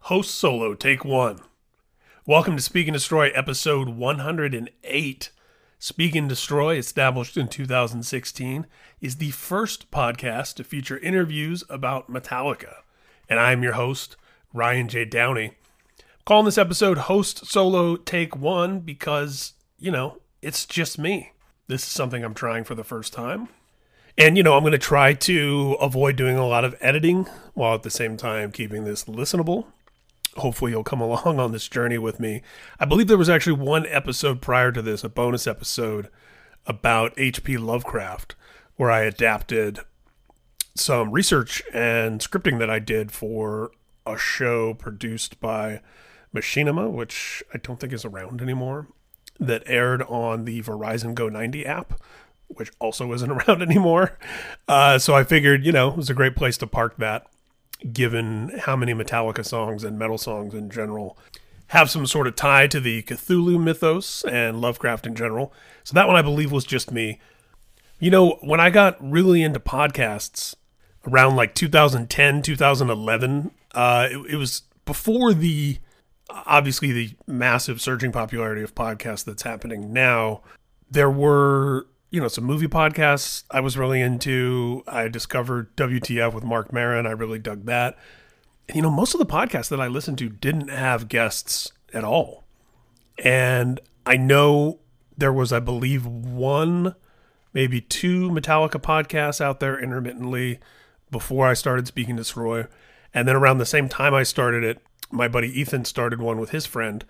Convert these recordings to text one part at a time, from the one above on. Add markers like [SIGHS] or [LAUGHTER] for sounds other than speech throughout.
Host solo, take one. Welcome to Speak and Destroy, episode 108. Speak and Destroy, established in 2016, is the first podcast to feature interviews about Metallica. And I'm your host, Ryan J. Downey. calling this episode Host Solo Take One because, you know, it's just me. This is something I'm trying for the first time. And, you know, I'm going to try to avoid doing a lot of editing while at the same time keeping this listenable. Hopefully, you'll come [LAUGHS] along on this journey with me. I believe there was actually one episode prior to this, a bonus episode about H.P. Lovecraft, where I adapted some research and scripting that I did for a show produced by Machinima, which I don't think is around anymore, that aired on the Verizon Go 90 app which also isn't [LAUGHS] around anymore. Uh, so I figured, you know, it was a great place to park that, given how many Metallica songs and metal songs in general have some sort of tie to the Cthulhu mythos and Lovecraft in general. So that one I believe was just me. You know, when I got really into podcasts around like 2010, 2011, uh, it, it was before the obviously the massive surging popularity of podcasts that's happening now. There were you know, some movie podcasts I was really into. I discovered WTF with Marc Maron. I really dug that. And, you know, most of the podcasts that I listened to didn't have guests at all. And I know there was, I believe, one, maybe two Metallica podcasts out there intermittently before I started Speak and Destroy. And then around the same time I started it, my buddy Ethan started one with his friend.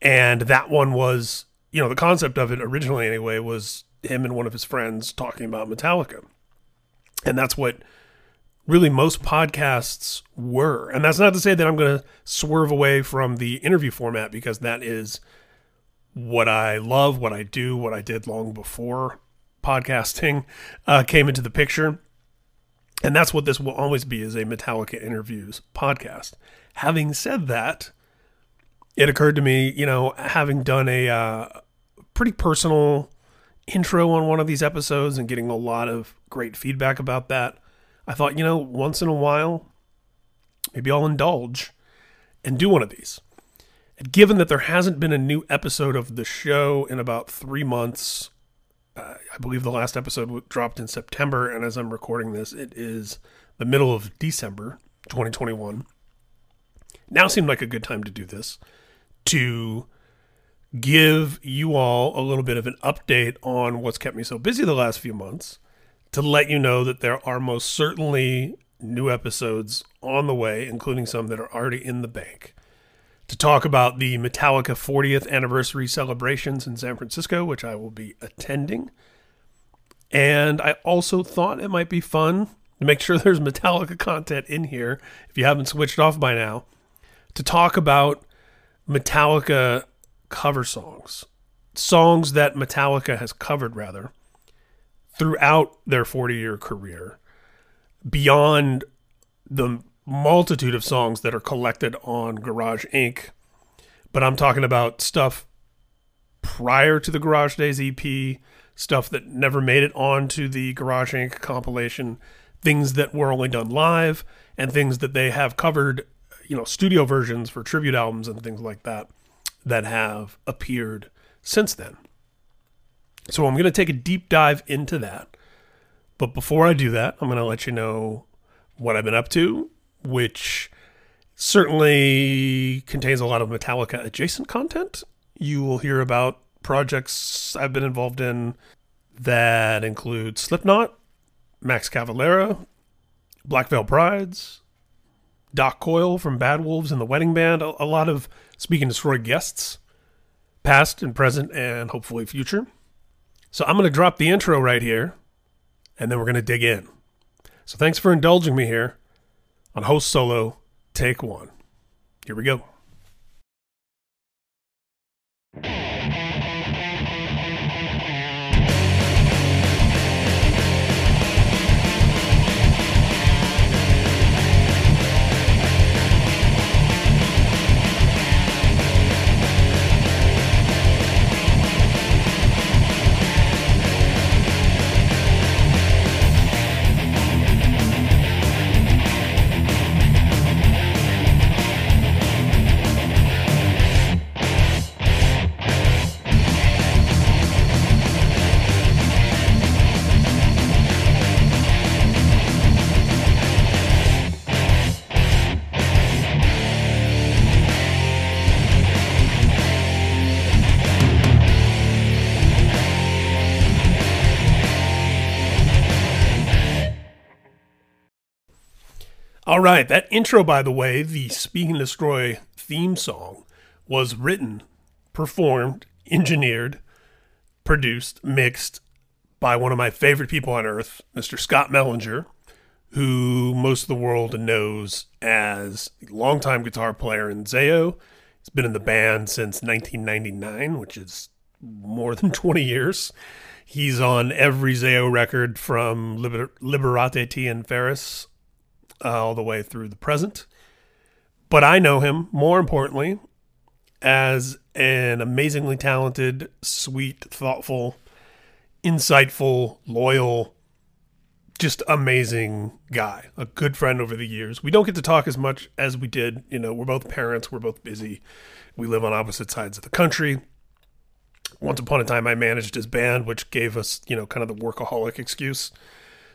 And that one was, you know, the concept of it originally, anyway, was him and one of his friends talking about Metallica. And that's what really most podcasts were. And that's not to say that I'm going to swerve away from the interview format because that is what I love, what I do, what I did long before podcasting uh, came into the picture. And that's what this will always be is a Metallica interviews podcast. Having said that, it occurred to me, you know, having done a uh, pretty personal intro on one of these episodes and getting a lot of great feedback about that, I thought, you know, once in a while, maybe I'll indulge and do one of these. And given that there hasn't been a new episode of the show in about three months, uh, I believe the last episode dropped in September, and as I'm recording this, it is the middle of December 2021. Now seemed like a good time to do this to give you all a little bit of an update on what's kept me so busy the last few months, to let you know that there are most certainly new episodes on the way, including some that are already in the bank. To talk about the Metallica 40th anniversary celebrations in San Francisco, which I will be attending. And I also thought it might be fun to make sure [LAUGHS] there's Metallica content in here, if you haven't switched off by now, to talk about Metallica cover songs, songs that Metallica has covered, rather, throughout their 40 year career, beyond the multitude of songs that are collected on Garage Inc. But I'm talking about stuff prior to the Garage Days EP, stuff that never made it onto the Garage Inc. compilation, things that were only done live, and things that they have covered, you know, studio versions for tribute albums and things like that that have appeared since then. So I'm going to take a deep dive into that. But before I do that, I'm going to let you know what I've been up to, which certainly contains a lot of Metallica adjacent content. You will hear about projects I've been involved in that include Slipknot, Max Cavalera, Black Veil Brides, Doc Coyle from Bad Wolves and the Wedding Band, a, a lot of Speak and Destroy guests, past and present, and hopefully future. So I'm going to drop the intro right here, and then we're going to dig in. So thanks for indulging me here on Host Solo Take One. Here we go. All right, that intro, by the way, the Speak and Destroy theme song, was written, performed, engineered, produced, mixed by one of my favorite people on earth, Mr. Scott Mellinger, who most of the world knows as a longtime guitar player in Zao. He's been in the band since 1999, which is more than [LAUGHS] 20 years. He's on every Zao record from Liber- Liberate Te Ex Inferis uh, all the way through the present. But I know him, more importantly, as an amazingly talented, sweet, thoughtful, insightful, loyal, just amazing guy. A good friend over the years. We don't get to talk as much as we did. You know, we're both parents, we're both busy. We live on opposite sides of the country. Once upon a time, I managed his band, which gave us, you know, kind of the workaholic excuse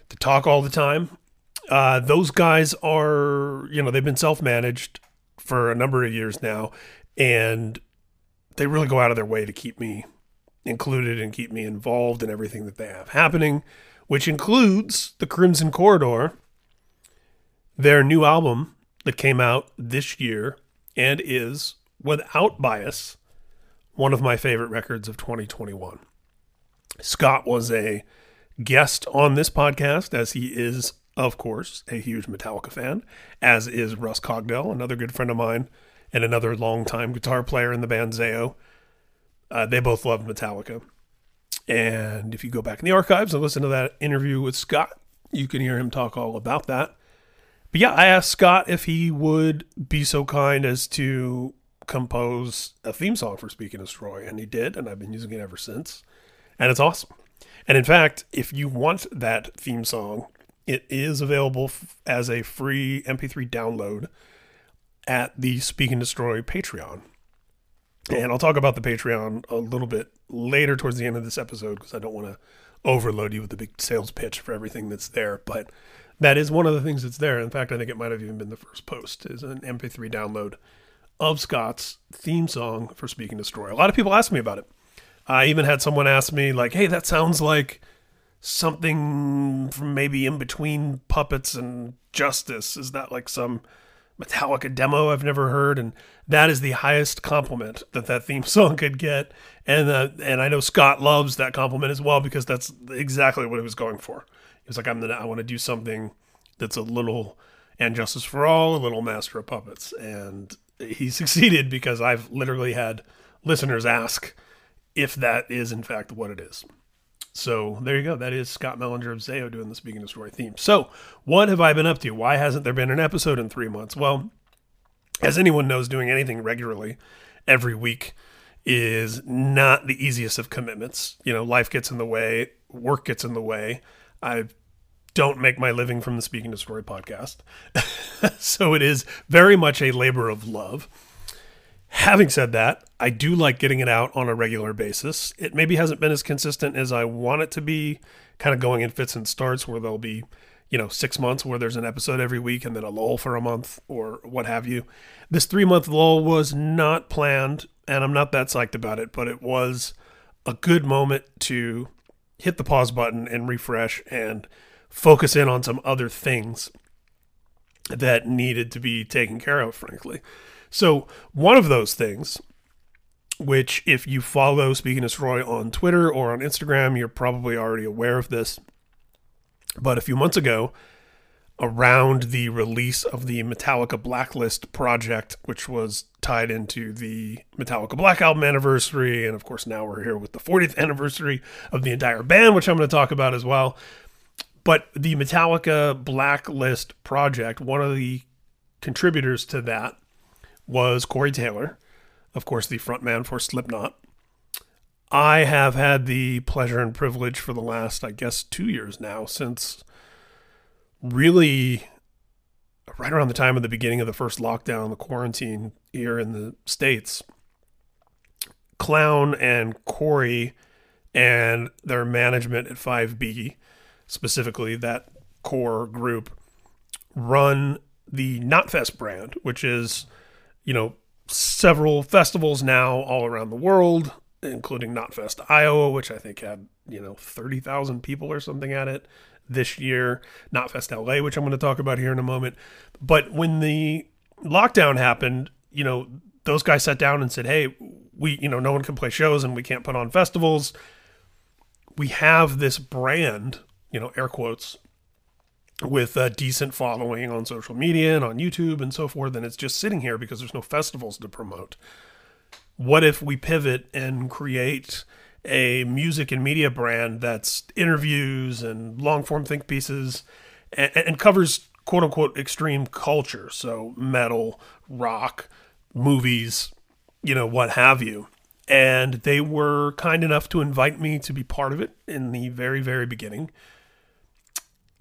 to talk all the time. Uh, those guys are, you know, they've been self managed for a number of years now, and they really go out of their way to keep me included and keep me involved in everything that they have happening, which includes the Crimson Corridor, their new album that came out this year and is, without bias, one of my favorite records of 2021. Scott was a guest on this podcast, as he is of course, a huge Metallica fan, as is Russ Cogdell, another good friend of mine and another longtime guitar player in the band Zao. Uh, they both love Metallica. And if you go back in the archives and listen to that interview with Scott, you can hear him talk all about that. But yeah, I asked Scott if he would be so kind as to compose a theme song for Speak and Destroy, and he did, and I've been using it ever since. And it's awesome. And in fact, if you want that theme song, it is available f- as a free MP3 download at the Speak and Destroy Patreon. And I'll talk about the Patreon a little bit later towards the end of this episode because I don't want to overload you with the big sales pitch for everything that's there. But that is one of the things that's there. In fact, I think it might have even been the first post is an MP3 download of Scott's theme song for Speak and Destroy. A lot of people ask me about it. I even had someone ask me like, "Hey, that sounds like something from maybe in between puppets and justice. Is that like some metallica demo i've never heard? And that is the highest compliment that that theme [LAUGHS] song could get. And uh, and i know scott loves that compliment as well because that's exactly what he was going for. He was like i'm gonna i want to do something that's a little and justice for all a little master of puppets. And he [LAUGHS] succeeded because i've literally had listeners ask if that is in fact what it is so there you go. That is Scott Mellinger of Zao doing the Speak and Destroy theme. So what have I been up to? Why hasn't there been an episode in three months? Well, as anyone knows, doing anything regularly every week is not the easiest of commitments. You know, life gets in the way, work gets in the way. I don't make my living from the Speak and Destroy podcast. [LAUGHS] so it is very much a labor of love. Having said that, I do like getting it out on a regular basis. It maybe hasn't been as consistent as I want it to be, kind of going in fits and starts where there'll be, you know, six months where there's an episode every week and then a lull for a month or what have you. This three month lull was not planned, and I'm not that psyched about it, but it was a good moment to hit the pause button and refresh and focus in on some other things that needed to be taken care of, frankly. So, one of those things, which if you follow Speak and Destroy on Twitter or on Instagram, you're probably already aware of this. But a few months ago, around the release of the Metallica Blacklist project, which was tied into the Metallica Black Album anniversary. And of course, now we're here with the 40th anniversary of the entire band, which I'm going to talk about as well. But the Metallica Blacklist project, one of the contributors to that was Corey Taylor, of course, the frontman for Slipknot. I have had the pleasure and privilege for the last, I guess, two years now, since really right around the time of the beginning of the first lockdown, the quarantine here in the States. Clown and Corey and their management at 5B, specifically that core group, run the Knotfest brand, which is you know, several festivals now all around the world. including Knotfest Iowa, which I think had, you know, 30,000 people or something at it this year. Knotfest LA, which I'm going to talk about here in a moment. But when the lockdown happened, you know, those guys sat down and said, hey, we, you know, no one can play shows and we can't put on festivals. We have this brand, you know, air quotes, with a decent following on social media and on YouTube and so forth, and it's just sitting here because there's no festivals to promote. What if we pivot and create a music and media brand that's interviews and long form think pieces and, and covers quote unquote extreme culture? So, metal, rock, movies, you know, what have you. And they were kind enough to invite me to be part of it in the very, very beginning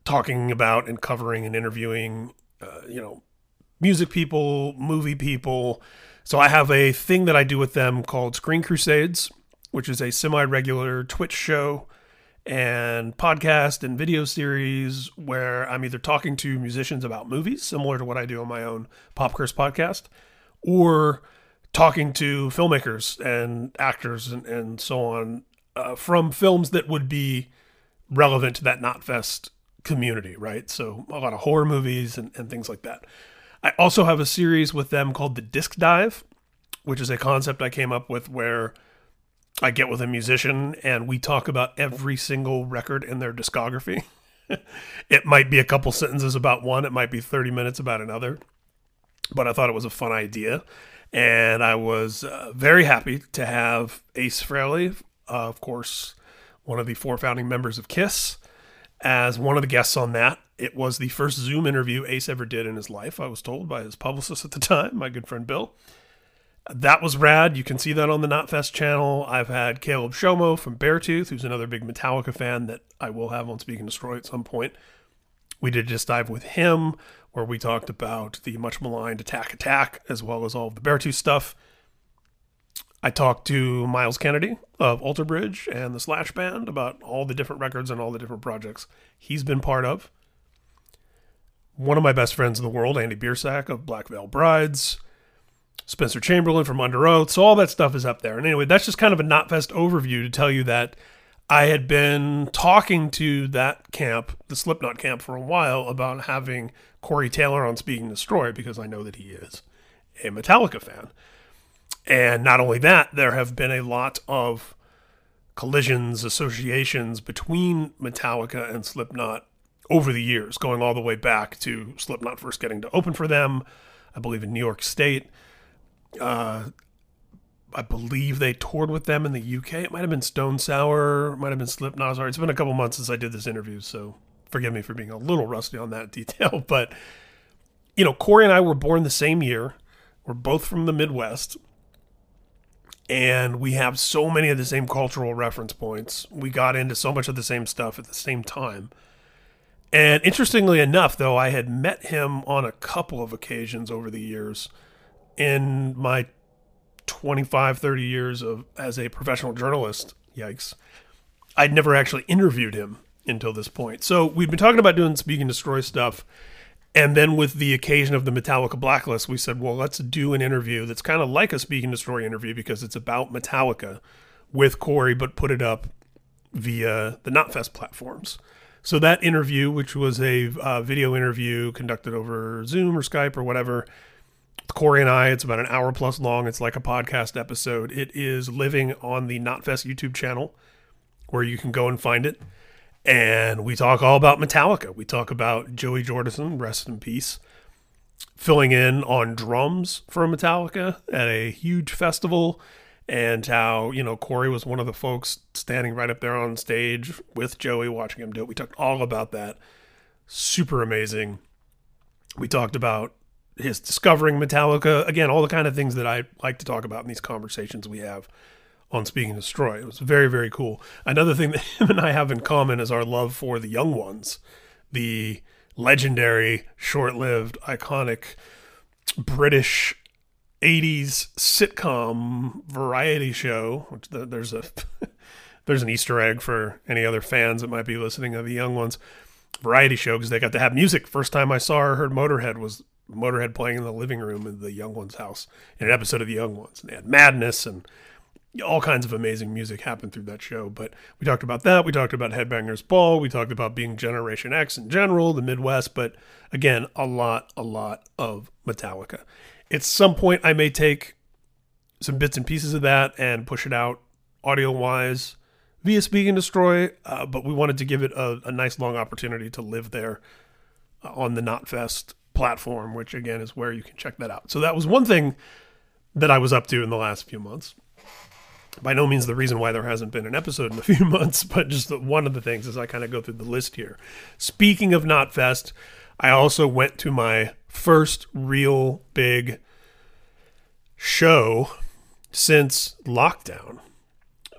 talking about and covering and interviewing, uh, you know, music people, movie people. So I have a thing that I do with them called Screen Crusades, which is a semi-regular Twitch show and podcast and video series where I'm either talking to musicians about movies, similar to what I do on my own Pop Curse podcast, or talking to filmmakers and actors and, and so on uh, from films that would be relevant to that Knotfest community, right? So a lot of horror movies and, and things like that. I also have a series with them called the Disc Dive, which is a concept I came up with where I get with a musician and we talk about every single record in their discography. [LAUGHS] it might be a couple sentences about one, it might be 30 minutes about another, but I thought it was a fun idea. And I was uh, very happy to have Ace Frehley, uh, of course, one of the four founding members of Kiss, as one of the guests on that. It was the first Zoom interview Ace ever did in his life, I was told by his publicist at the time, my good friend Bill. That was rad. You can see that on the Knotfest channel. I've had Caleb Shomo from Beartooth, who's another big Metallica fan that I will have on Speak and Destroy at some point. We did just dive with him, where we talked about the much maligned Attack Attack, as well as all of the Beartooth stuff. I talked to Myles Kennedy of Alter Bridge and the Slash Band about all the different records and all the different projects he's been part of. One of my best friends in the world, Andy Biersack of Black Veil Brides, Spencer Chamberlain from Underoath. So all that stuff is up there. And anyway, that's just kind of a Knotfest overview to tell you that I had been talking to that camp, the Slipknot camp, for a while about having Corey Taylor on Speak and Destroy because I know that he is a Metallica fan. And not only that, there have been a lot of collisions, associations between Metallica and Slipknot over the years, going all the way back to Slipknot first getting to open for them, I believe in New York State. Uh, I believe they toured with them in the UK. It might have been Stone Sour, might have been Slipknot. Sorry, it's been a couple months since I did this interview, so forgive me for being a little rusty on that [LAUGHS] detail. But you know, Corey and I were born the same year. We're both from the Midwest and we have so many of the same cultural reference points. We got into so much of the same stuff at the same time. And interestingly enough, though, I had met him on a couple of occasions over the years in my 25, 30 years of as a professional journalist. Yikes. I'd never actually interviewed him until this point. So we've been talking about doing Speak and Destroy stuff and then with the occasion of the Metallica blacklist, we said, well, let's do an interview that's kind of like a Speak and Destroy interview because it's about Metallica with Corey, but put it up via the Knotfest platforms. So that interview, which was a uh, video interview conducted over Zoom or Skype or whatever, Corey and I, it's about an hour plus long. It's like a podcast episode. It is living on the Knotfest YouTube channel where you can go and find it and we talk all about Metallica. We talk about Joey Jordison, rest in peace, filling in on drums for Metallica at a huge festival, and how you know Corey was one of the folks standing right up there on stage with Joey, watching him do it. We talked all about that. Super amazing. We talked about his discovering Metallica again, all the kind of things that I like to talk about in these conversations we have on Speak and Destroy. It was very, very cool. Another thing that [LAUGHS] him and I have in common is our love for the young ones, the legendary, short lived, iconic British 80s sitcom variety show. Which there's a [LAUGHS] there's an Easter egg for any other fans that might be listening of the young ones variety show because they got to have music. First time I saw or heard Motorhead was Motorhead playing in the living room in the young ones' house in an episode of the young ones. And they had Madness and all kinds of amazing music happened through that show. But we talked about that. We talked about Headbangers Ball. We talked about being Generation X in general, the Midwest. But again, a lot, a lot of Metallica. At some point, I may take some bits and pieces of that and push it out audio wise via Speak and Destroy. Uh, but we wanted to give it a, a nice long opportunity to live there uh, on the Knotfest platform, which again is where you can check that out. So that was one thing that I was up to in the last few months by no means the reason why there hasn't been an episode in a [LAUGHS] few months, but just the, one of the things as I kind of go through the list here. Speaking of Knotfest, I also went to my first real big show since lockdown.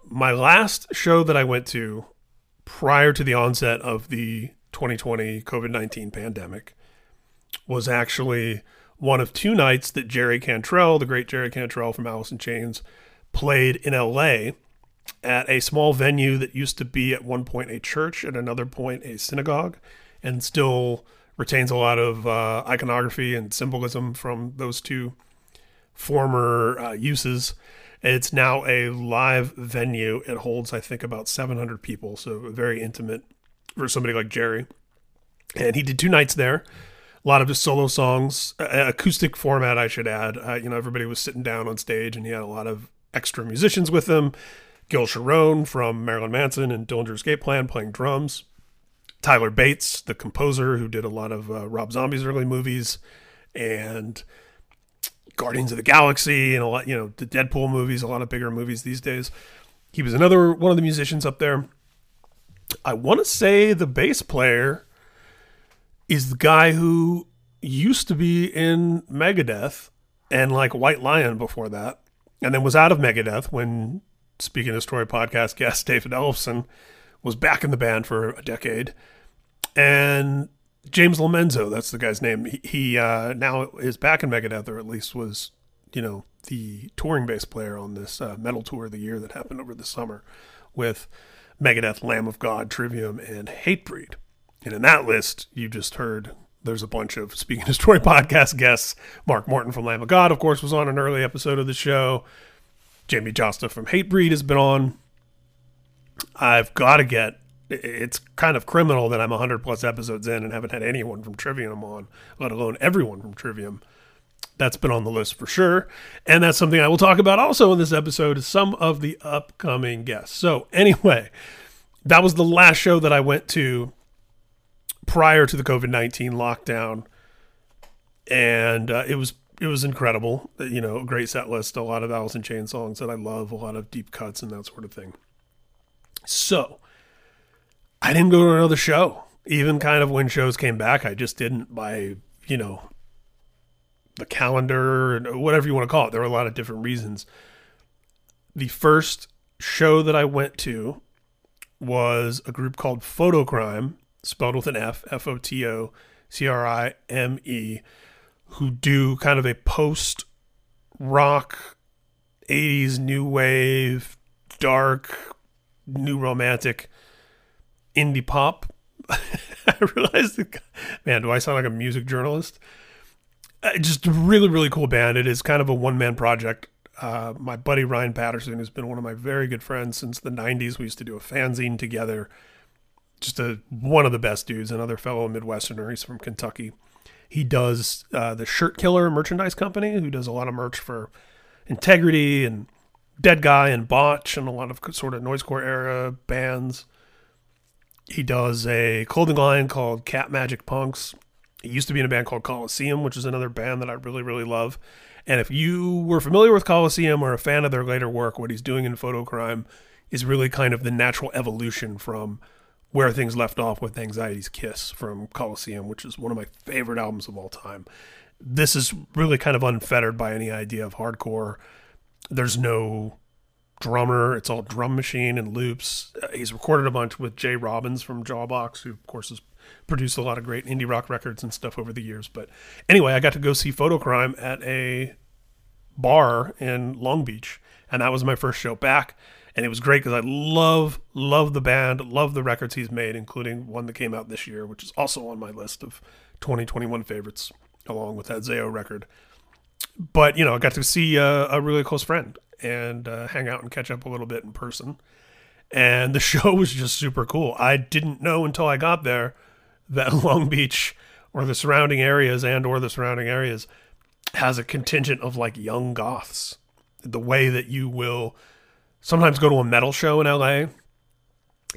My last show that I went to prior to the onset of the 2020 COVID 19 pandemic was actually one of two nights that Jerry Cantrell, the great Jerry Cantrell from Alice in Chains, played in LA at a small venue that used to be at one point a church, at another point a synagogue, and still retains a lot of uh, iconography and symbolism from those two former uh, uses. It's now a live venue. It holds, I think, about 700 people, so very intimate for somebody like Jerry. And he did two nights there. A lot of his solo songs, acoustic format, I should add. Uh, you know, everybody was sitting down on stage, and he had a lot of extra musicians with them. Gil Sharone from Marilyn Manson and Dillinger Escape Plan playing drums. Tyler Bates, the composer who did a lot of uh, Rob Zombie's early movies and Guardians of the Galaxy and a lot, you know, the Deadpool movies, a lot of bigger movies these days. He was another one of the musicians up there. I want to say the bass player is the guy who used to be in Megadeth and like White Lion before that and then was out of Megadeth when, Speak and Destroy podcast guest [LAUGHS] David Ellefson, was back in the band for a decade. And James Lomenzo, that's the guy's name. He, he uh, now is back in Megadeth, or at least was, you know, the touring bass player on this uh, metal tour of the year that happened over the summer with Megadeth, Lamb of God, Trivium, and Hatebreed. And in that list, you just heard there's a bunch of Speak and Destroy [LAUGHS] podcast guests. Mark Morton from Lamb of God, of course, was on an early episode of the show. Jamey Jasta from Hatebreed has been on. I've got to get. It's kind of criminal that I'm 100 plus episodes in and haven't had anyone from Trivium on, let alone everyone from Trivium. That's been on the list for sure. And that's something I will talk about also in this episode is some of the upcoming guests. So, anyway, that was the last show that I went to prior to the COVID nineteen lockdown, and uh, it was it was incredible. You know, great set list, a lot of Alice in Chain songs that I love, a lot of deep cuts and that sort of thing. So, I didn't go to another show. Even kind of when shows came back, I just didn't by you know the calendar and whatever you want to call it. There were a lot of different reasons. The first show that I went to was a group called Fotocrime spelled with an F, F O T O C R I M E, who do kind of a post rock, 80s new wave, dark, new romantic indie pop. [LAUGHS] I realized, man, do I sound like a music journalist? Uh, just a really, really cool band. It is kind of a one man project. Uh, my buddy Ryan Patterson has been one of my very good friends since the 90s. We used to do a fanzine together just a one of the best dudes, another fellow Midwesterner. He's from Kentucky. He does uh, the Shirt Killer merchandise company, who does a lot of merch for Integrity and Dead Guy and Botch and a lot of sort of noisecore era bands. He does a clothing line called Cat Magic Punks. He used to be in a band called Coliseum, which is another band that I really, really love. And if you were familiar with Coliseum or a fan of their later work, what he's doing in Fotocrime is really kind of the natural evolution from where things left off with Anxiety's Kiss from Coliseum, which is one of my favorite albums of all time. This is really kind of unfettered by any idea of hardcore. There's no drummer, it's all drum machine and loops. Uh, he's recorded a bunch with Jay Robbins from Jawbox, who, of course, has produced a lot of great indie rock records and stuff over the years. But anyway, I got to go see Fotocrime at a bar in Long Beach, and that was my first show back and it was great because I love love the band, love the records he's made, including one that came out this year, which is also on my list of 2021 favorites, along with that Zao record. But you know, I got to see a, a really close friend, and uh, hang out and catch up a little bit in person. And the [LAUGHS] show was just super cool. I didn't know until I got there that [LAUGHS] Long Beach or the surrounding areas and or the surrounding areas has a contingent of like young goths. The way that you will sometimes go to a metal show in LA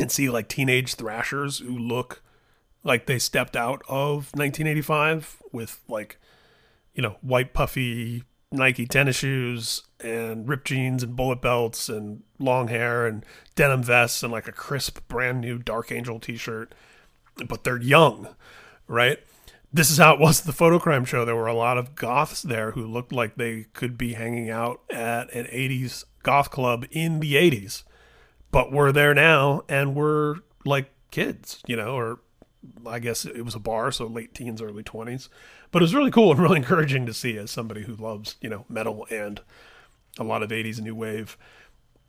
and see like teenage thrashers who look like they stepped out of 1985 with like you know white puffy Nike tennis shoes and ripped jeans and bullet belts and long hair and denim vests and like a crisp brand new Dark Angel t-shirt. But they're young right? This is how it was the Fotocrime show. There were a lot of goths there who looked like they could be hanging out at an 80s goth club in the 80s but we're there now and we're like kids you know or I guess it was a bar, so late teens, early 20s. But it was really cool and really [LAUGHS] encouraging to see as somebody who loves, you know, metal and a lot of 80s new wave.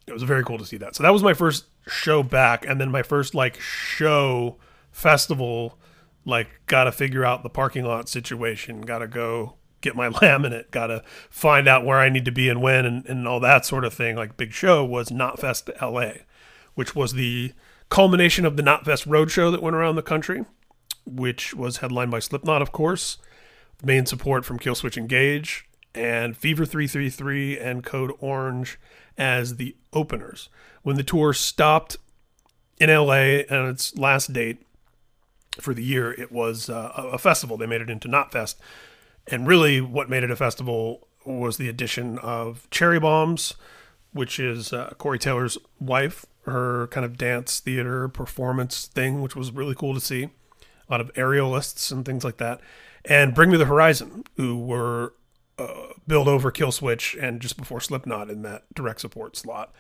It was very cool to see that. So that was my first show back. And then my first, like, show festival, like, got to figure out the parking lot situation, got to go get my [LAUGHS] laminate, got to find out where I need to be and when and, and all that sort of thing. Like, big show was Knotfest LA, which was the culmination of the Knotfest Roadshow that went around the country, which was headlined by Slipknot, of course, main support from Killswitch Engage, and Fever 333 and Code Orange as the openers. When the tour stopped in LA and its last date for the year, it was uh, a festival. They made it into Knotfest. And really, what made it a festival was the addition of Cherry Bombs, which is uh, Corey Taylor's wife, her kind of dance theater performance thing, which was really cool to see. A lot of aerialists and things like that. And Bring Me the Horizon, who were uh, over Killswitch and just before Slipknot in that direct support slot.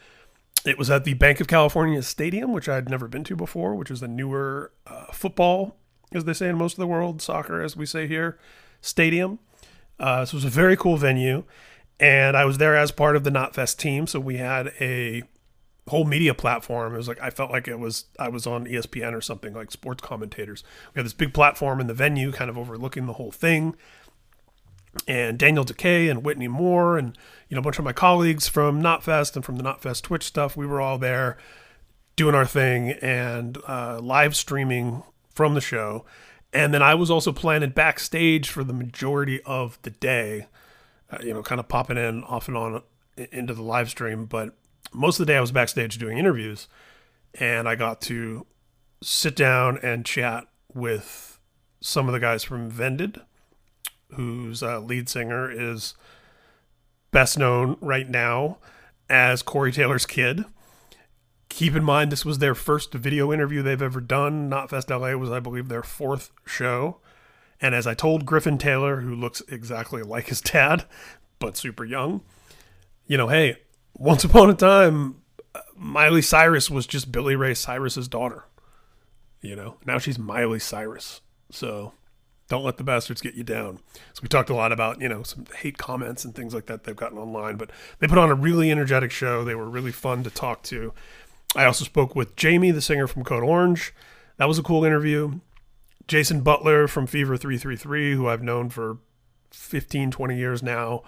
It was at the Bank of California Stadium, which I'd never been to before, which is the newer uh, football, as they say in most of the world, soccer, as we say here, stadium. Uh, so it was a very cool venue. And I was there as part of the Knotfest team. So we had a whole media platform. It was like I felt like it was I was on ESPN or something like sports commentators. We had this big platform in the venue, kind of overlooking the whole thing. And Daniel Decay and Whitney Moore and you know a bunch of my colleagues from Knotfest and from the Knotfest Twitch stuff, we were all there doing our thing and uh, live streaming from the show. And then I was also planted backstage for the majority of the day, uh, you know, kind of popping in off and on into the live stream. But most of the day I was backstage doing interviews, and I got to sit down and chat with some of the guys from Vended, whose uh, lead singer is best known right now as Corey Taylor's kid. Keep in mind, this was their first video interview they've ever done. Knotfest LA was, I believe, their fourth show. And as I told Griffin Taylor, who looks exactly like his dad, but super young, you know, hey, once upon a time, Miley Cyrus was just Billy Ray Cyrus's daughter. You know, now she's Miley Cyrus. So don't let the bastards get you down. So we talked a lot about, you know, some hate comments and things like that they've gotten online, but they put on a really energetic show. They were really fun to talk to. I also spoke with Jamie, the singer from Code Orange. That was a cool interview. Jason Butler from Fever 333, who I've known for 15, 20 years now,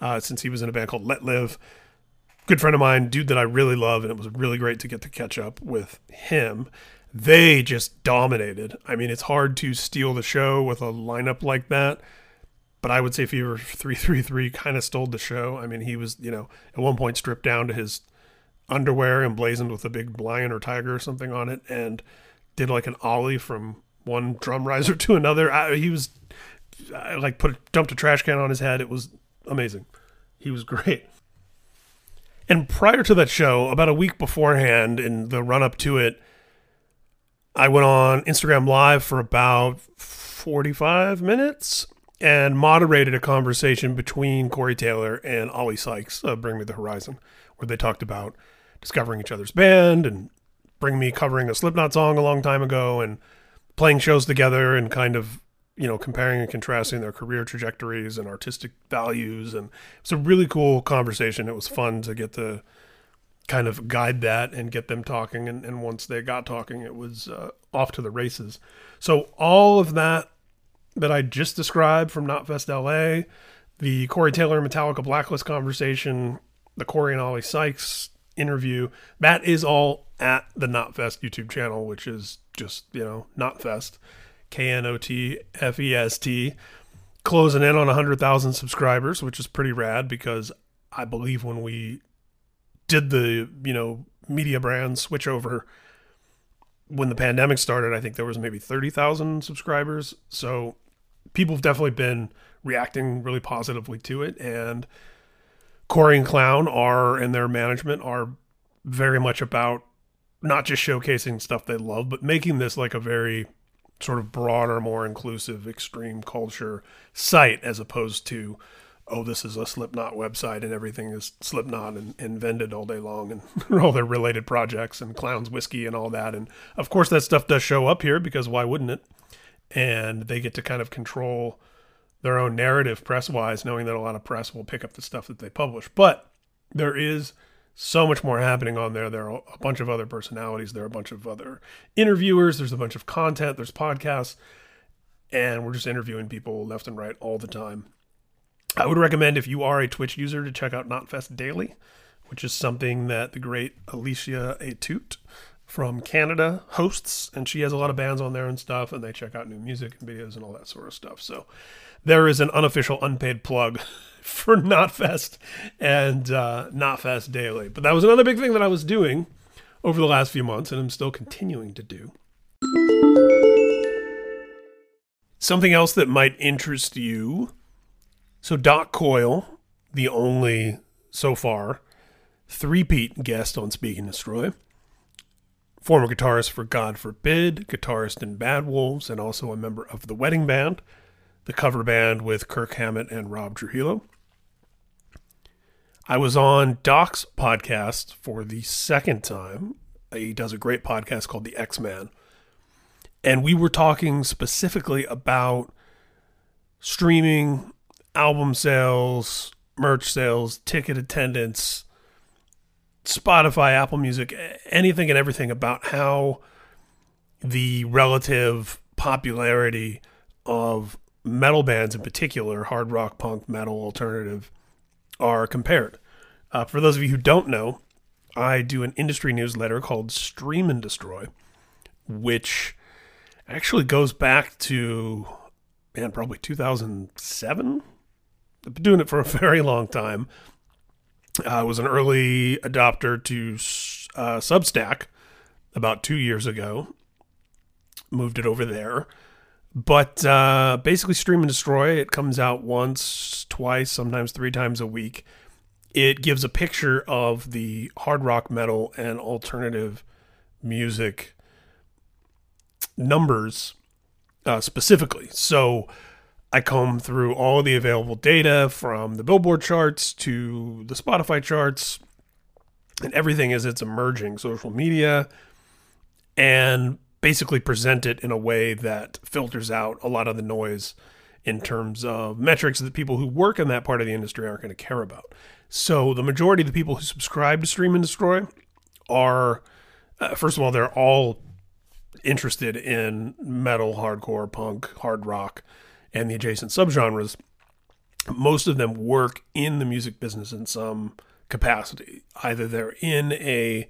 uh, since he was in a band called Let Live good friend of mine, dude that I really love, and it was really great to get to catch up with him. They just dominated. I mean, it's hard to steal the show with a lineup like that, but I would say Fever 333 kind of stole the show. I mean, he was, you know, at one point stripped down to his underwear emblazoned with a big lion or tiger or something on it and did like an ollie from one drum riser [LAUGHS] to another. I, he was I, like put dumped a trash can on his head. It was amazing. He was [LAUGHS] great. And prior to that show, about a week beforehand, in the run up to it, I went on Instagram Live for about 45 minutes and moderated a conversation between Corey Taylor and Oli Sykes of Bring Me the Horizon, where they talked about discovering each other's band and Bring Me covering a Slipknot song a long time ago and playing shows together and kind of you know, comparing and contrasting their career trajectories and artistic values. And it's a really cool conversation. It was fun to get to kind of guide that and get them talking. And, and once they got talking, it was uh, off to the races. So all of that that I just described from Knotfest LA, the Corey Taylor Metallica Blacklist conversation, the Corey and Oli Sykes interview. That is all at the Knotfest YouTube channel, which is just, you know, Knotfest. K N O T F E S T. Closing in on 100,000 subscribers, which is pretty rad because I believe when we did the, you know, media brand switch over when the pandemic started, I think there was maybe 30,000 subscribers. So people have definitely been reacting really positively to it. And Corey and Clown are, and their management are very much about not just showcasing stuff they love, but making this like a very sort of broader, more inclusive, extreme culture site as opposed to, oh, this is a Slipknot website and everything is Slipknot and, and vended all day long and [LAUGHS] all their related projects and Clowns Whiskey and all that. And of course, that stuff does show up here because why wouldn't it? And they get to kind of control their own narrative press wise, knowing that a lot of press will pick up the stuff that they publish. But there is so much more happening on there. There are a bunch of other personalities. There are a bunch of other interviewers. There's a bunch of content. There's podcasts. And we're just interviewing people left and right all the time. I would recommend if you are a Twitch user to check out Knotfest Daily, which is something that the great Alicia Atout from Canada hosts. And she has a lot of bands on there and stuff. And they check out new music and videos and all that sort of stuff. So there is an unofficial unpaid plug [LAUGHS] for Knotfest and uh, Knotfest Daily. But that was another big thing that I was doing over the last few months, and I'm still continuing to do. Something else that might interest you. So, Doc Coyle, the only so far three-peat guest on Speak and Destroy, former guitarist for God Forbid, guitarist in Bad Wolves, and also a member of the Wedding Band the cover band with Kirk Hammett and Rob Trujillo. I was on Doc's podcast for the second time. He does a great podcast called The Ex Man. And we were talking specifically about streaming, album sales, merch sales, ticket attendance, Spotify, Apple Music, anything and everything about how the relative popularity of metal bands in particular, hard rock, punk, metal, alternative, are compared. Uh, for those of you who don't know, I do an industry newsletter called Stream and Destroy, which actually goes back to, man, probably 2007. I've been doing it for a [LAUGHS] very long time. I was an early adopter to uh, Substack about two years ago. Moved it over there. But uh, basically, Stream and Destroy, it comes out once, twice, sometimes three times a week. It gives a picture of the hard rock, metal, and alternative music numbers uh, specifically. So I comb through all the available data from the Billboard charts to the Spotify charts and everything as it's emerging, social media, and basically present it in a way that filters out a lot of the noise in terms of metrics that people who work in that part of the industry aren't going to care about. So the majority of the people who subscribe to Stream and Destroy are, uh, first of all, they're all interested in metal, hardcore, punk, hard rock, and the adjacent subgenres. Most of them work in the music business in some capacity. Either they're in a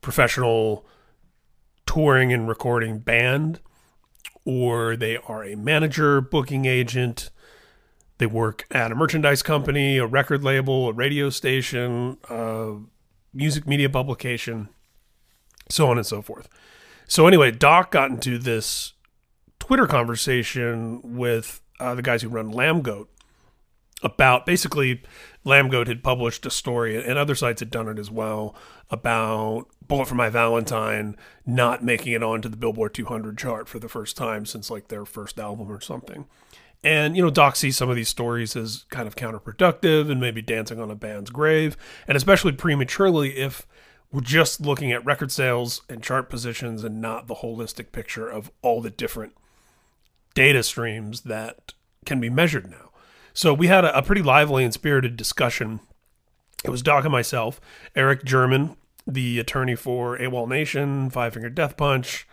professional touring and recording band, or they are a manager, booking agent. They work at a merchandise company, a record label, a radio station, a music media publication, so on and so forth. So, anyway, Doc got into this Twitter conversation with uh, the guys who run Lambgoat about basically Lambgoat had published a story, and other sites had done it as well, about Bullet for My Valentine not making it onto the Billboard 200 chart for the first time since like their first album or something. And, you know, Doc sees some of these stories as kind of counterproductive and maybe dancing on a band's grave, and especially prematurely if we're just looking at record sales and chart positions and not the holistic picture of all the different data streams that can be measured now. So we had a, a pretty lively and spirited discussion. It was Doc and myself, Eric German, the attorney for AWOL Nation, Five Finger Death Punch,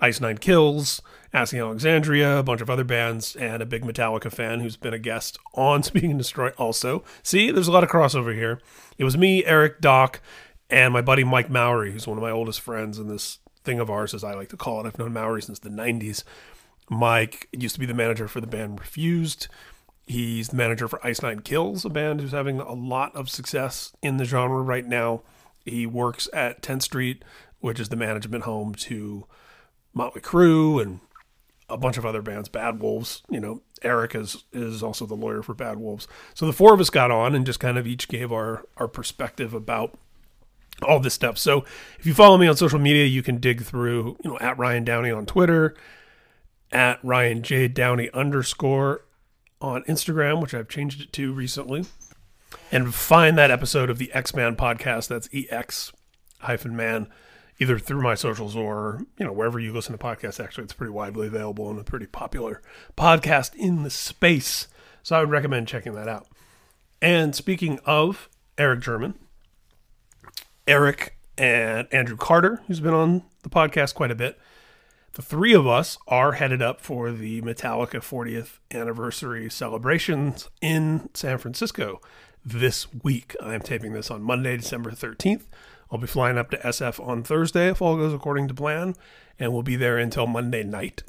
Ice Nine Kills, Asking Alexandria, a bunch of other bands, and a big Metallica fan who's been a guest on [LAUGHS] Speak and Destroy also. See, there's a lot of crossover here. It was me, Eric, Doc, and my buddy Mike Mowery, who's one of my oldest friends in this thing of ours, as I like to call it. I've known Mowery since the 90s. Mike used to be the manager for the band Refused. He's the manager for Ice Nine Kills, a band who's having a lot of success in the genre right now. He works at 10th Street, which is the management home to Motley Crue and a bunch of other bands, Bad Wolves. You know, Eric is is also the lawyer for Bad Wolves. So the four of us got on and just kind of each gave our our perspective about all this stuff. So if you follow me on social media, you can dig through, you know, at Ryan Downey on Twitter, at Ryan J Downey underscore on Instagram, which I've changed it to recently, and find that episode of the Ex Man podcast. That's EX hyphen man, either through my socials or you know wherever you listen to podcasts. Actually, it's pretty widely available and a pretty popular podcast in the space. So I would recommend checking that out. And speaking of Eric German, Eric and Andrew Carter, who's been on the podcast quite a bit. The three of us are headed up for the Metallica 40th anniversary celebrations in San Francisco this week. I am taping this on Monday, December 13th. I'll be flying up to SF on Thursday if all goes according to plan, and we'll be there until Monday night.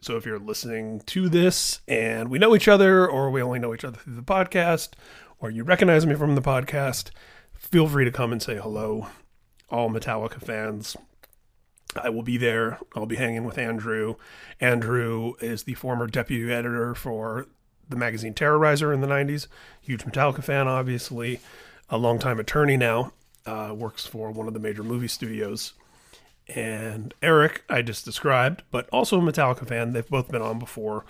So if you're listening to this and we know each other, or we only know each other through the podcast, or you recognize me from the podcast, feel free to come and say hello. All Metallica fans, I will be there. I'll be hanging with Andrew. Andrew is the former deputy editor for the magazine Terrorizer in the 90s. Huge Metallica fan, obviously. A longtime attorney now. Uh, works for one of the major movie studios. And Eric, I just described, but also a Metallica fan. They've both been on before.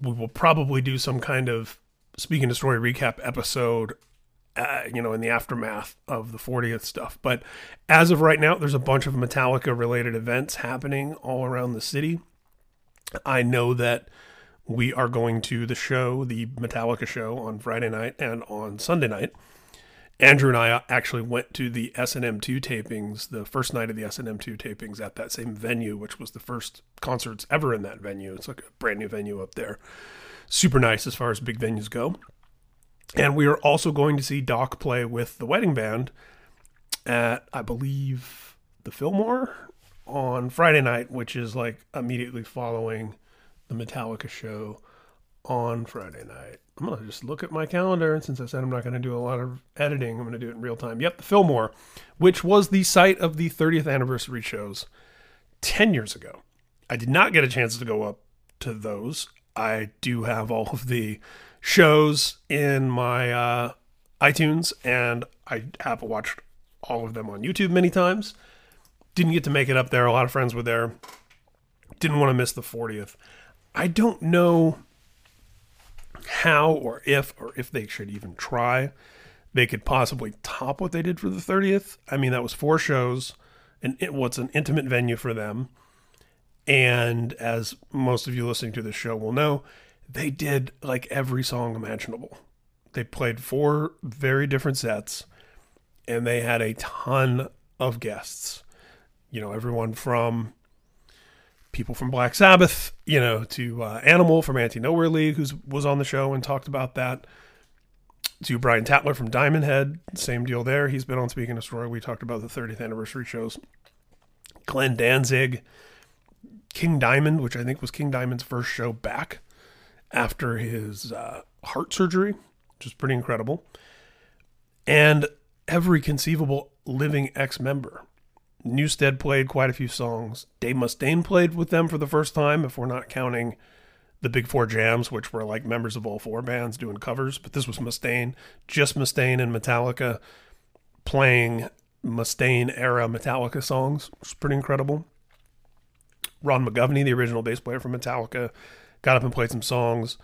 We will probably do some kind of Speak and Destroy recap episode uh, you know, in the aftermath of the 40th stuff. But as of right now, there's a bunch of Metallica related events happening all around the city. I know that we are going to the show, the Metallica show on Friday night and on Sunday night. Andrew and I actually went to the S&M2 tapings, the first night of the S&M2 tapings at that same venue, which was the first concerts ever in that venue. It's like a brand new venue up there. Super nice as far as big venues go. And we are also going to see Doc play with the wedding band at, I believe, the Fillmore on Friday night, which is like immediately following the Metallica show on Friday night. I'm going to just look at my calendar. And since I said I'm not going to do a lot of editing, I'm going to do it in real time. Yep, the Fillmore, which was the site of the 30th anniversary shows 10 years ago. I did not get a chance to go up to those. I do have all of the shows in my uh, iTunes, and I have watched all of them on YouTube many times. Didn't get to make it up there. A lot of friends were there. Didn't want to miss the 40th. I don't know how or if or if they should even try. They could possibly top what they did for the 30th. I mean, that was four shows, and it was an intimate venue for them. And as most of you listening to this show will know, they did like every song imaginable. They played four very different sets and they had a ton of guests. You know, everyone from people from Black Sabbath, you know, to uh, Animal from Anti Nowhere League, who was on the show and talked about that, to Brian Tatler from Diamond Head, same deal there. He's been on Speak and Destroy. We talked about the 30th anniversary shows. Glenn Danzig, King Diamond, which I think was King Diamond's first show back after his uh, heart surgery, which is pretty incredible. And every conceivable living ex member. Newsted played quite a few songs. Dave Mustaine played with them for the first time, if we're not counting the Big Four Jams, which were like members of all four bands doing covers. But this was Mustaine, just Mustaine and Metallica playing Mustaine era Metallica songs, is pretty incredible. Ron McGovney, the original bass player from Metallica, got up and played some songs.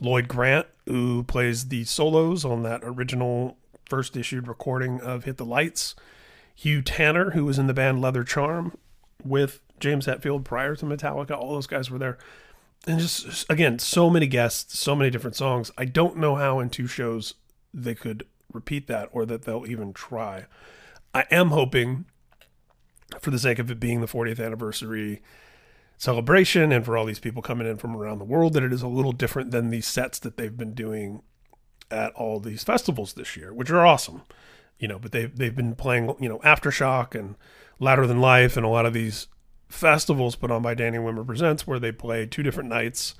Lloyd Grant, who plays the solos on that original first issued recording of Hit the Lights. Hugh Tanner, who was in the band Leather Charm with James Hetfield prior to Metallica. All those guys were there. And just, again, so many guests, so many different songs. I don't know how in two shows they could repeat that or that they'll even try. I am hoping, for the sake of it being the 40th anniversary, celebration and for all these people coming in from around the world that it is a little different than the sets that they've been doing at all these festivals this year, which are awesome. You know, but they've they've been playing, you know, Aftershock and Louder Than Life and a lot of these festivals put on by Danny Wimmer Presents where they play two different nights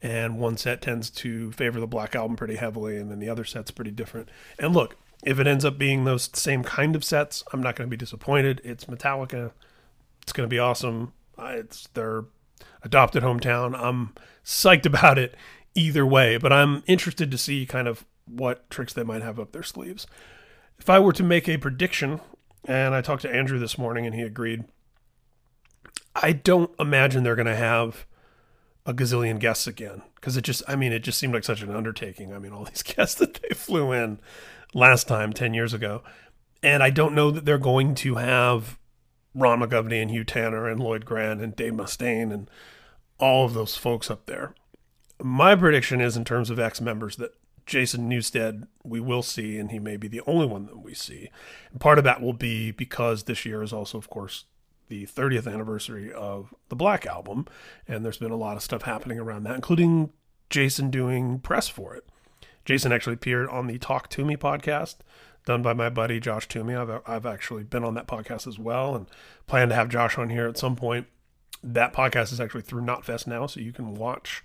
and one set tends to favor the Black Album pretty heavily and then the other set's pretty different. And look, if it ends up being those same kind of sets, I'm not going to be disappointed. It's Metallica. It's going to be awesome. It's their adopted hometown. I'm psyched about it either way, but I'm interested to see kind of what tricks they might have up their sleeves. If I were to make a prediction, and I talked to Andrew this morning and he agreed, I don't imagine they're going to have a gazillion guests again because it just, I mean, it just seemed like such an undertaking. I mean, all [LAUGHS] these guests that they flew in last time 10 years ago. And I don't know that they're going to have Ron McGovney and Hugh Tanner and Lloyd Grant and Dave Mustaine and all of those folks up there. My prediction is in terms of ex members that Jason Newsted we will see, and he may be the only one that we see. And part of that will be because this year is also, of course, the 30th anniversary of the Black Album, and there's been a lot of stuff happening around that, including Jason doing press for it. Jason actually appeared on the Talk Toomey podcast done by my buddy Josh Toomey. I've I've actually been on that podcast as well, and plan to have Josh on here at some point. That podcast is actually through Knotfest now, so you can watch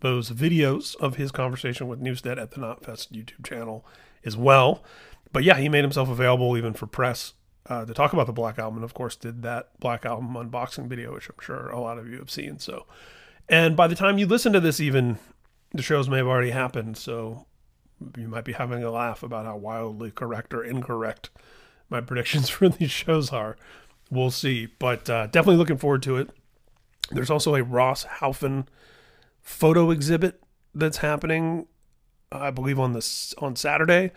those videos of his conversation with Newsted at the Knotfest YouTube channel as well. But yeah, he made himself available even for press uh, to talk about the Black Album, and of course did that Black Album unboxing video, which I'm sure a lot of you have seen. So, and by the time you listen to this, even the shows may have already happened. So you might be having a laugh about how wildly correct or incorrect my [LAUGHS] predictions for these shows are. We'll see, but uh, definitely looking forward to it. There's also a Ross Halfin photo exhibit that's happening, I believe on this on Saturday,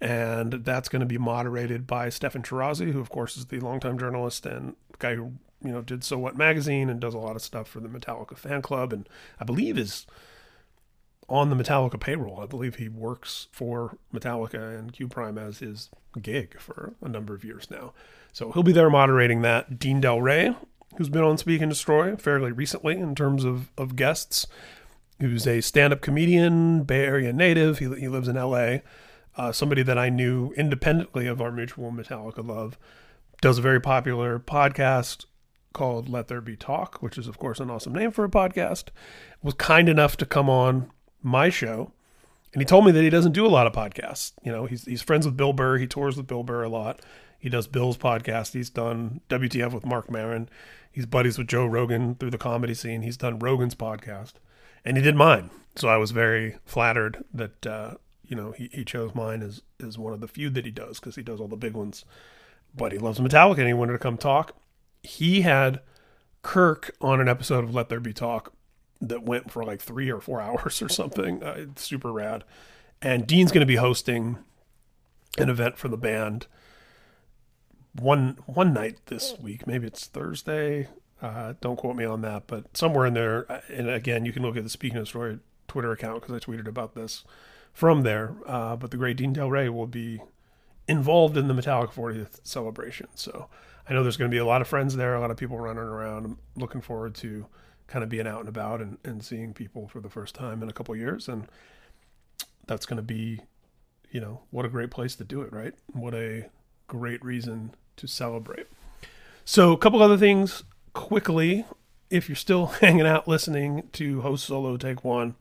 and that's going to be moderated by Steffan Chirazi, who of course is the longtime journalist and guy who you know did So What magazine and does a lot of stuff for the Metallica fan club, and I believe is on the Metallica payroll. I believe he works for Metallica and Q Prime as his gig for a number of years now. So he'll be there moderating that. Dean Delray, who's been on Speak and Destroy fairly recently in terms of, of guests, who's a stand up comedian, Bay Area native. He, he lives in LA. Uh, somebody that I knew independently of our mutual Metallica love. Does a very popular podcast called Let There Be Talk, which is, of course, an awesome name for a podcast. Was kind enough to come on my show, and he told me that he doesn't do a lot of podcasts. You know, he's he's friends with Bill Burr. He tours with Bill Burr a lot. He does Bill's podcast. He's done WTF with Marc Maron. He's buddies with Joe Rogan through the comedy scene. He's done Rogan's podcast, and he did mine. So I was very flattered that uh, you know he, he chose mine as as one of the few that he does because he does all the big ones. But he loves Metallica, and he wanted to come talk. He had Kirk on an episode of Let There Be Talk that went for like three or four [LAUGHS] hours or something. Uh, it's super rad. And Dean's going to be hosting an event for the band one one night this week. Maybe it's Thursday. Uh, don't quote me on that, but somewhere in there. Uh, and again, you can look at the Speak and Destroy Twitter account because I tweeted about this from there. Uh, but the great Dean Delray will be involved in the Metallica 40th celebration. So I know there's going to be a lot of friends there, a lot of people running around. I'm looking forward to kind of being out and about and, and seeing people for the first time in a couple years. And that's going to be, you know, what a great place to do it, right? What a great reason to celebrate. So, a couple other things quickly. If you're still [LAUGHS] hanging out listening to Host Solo Take One,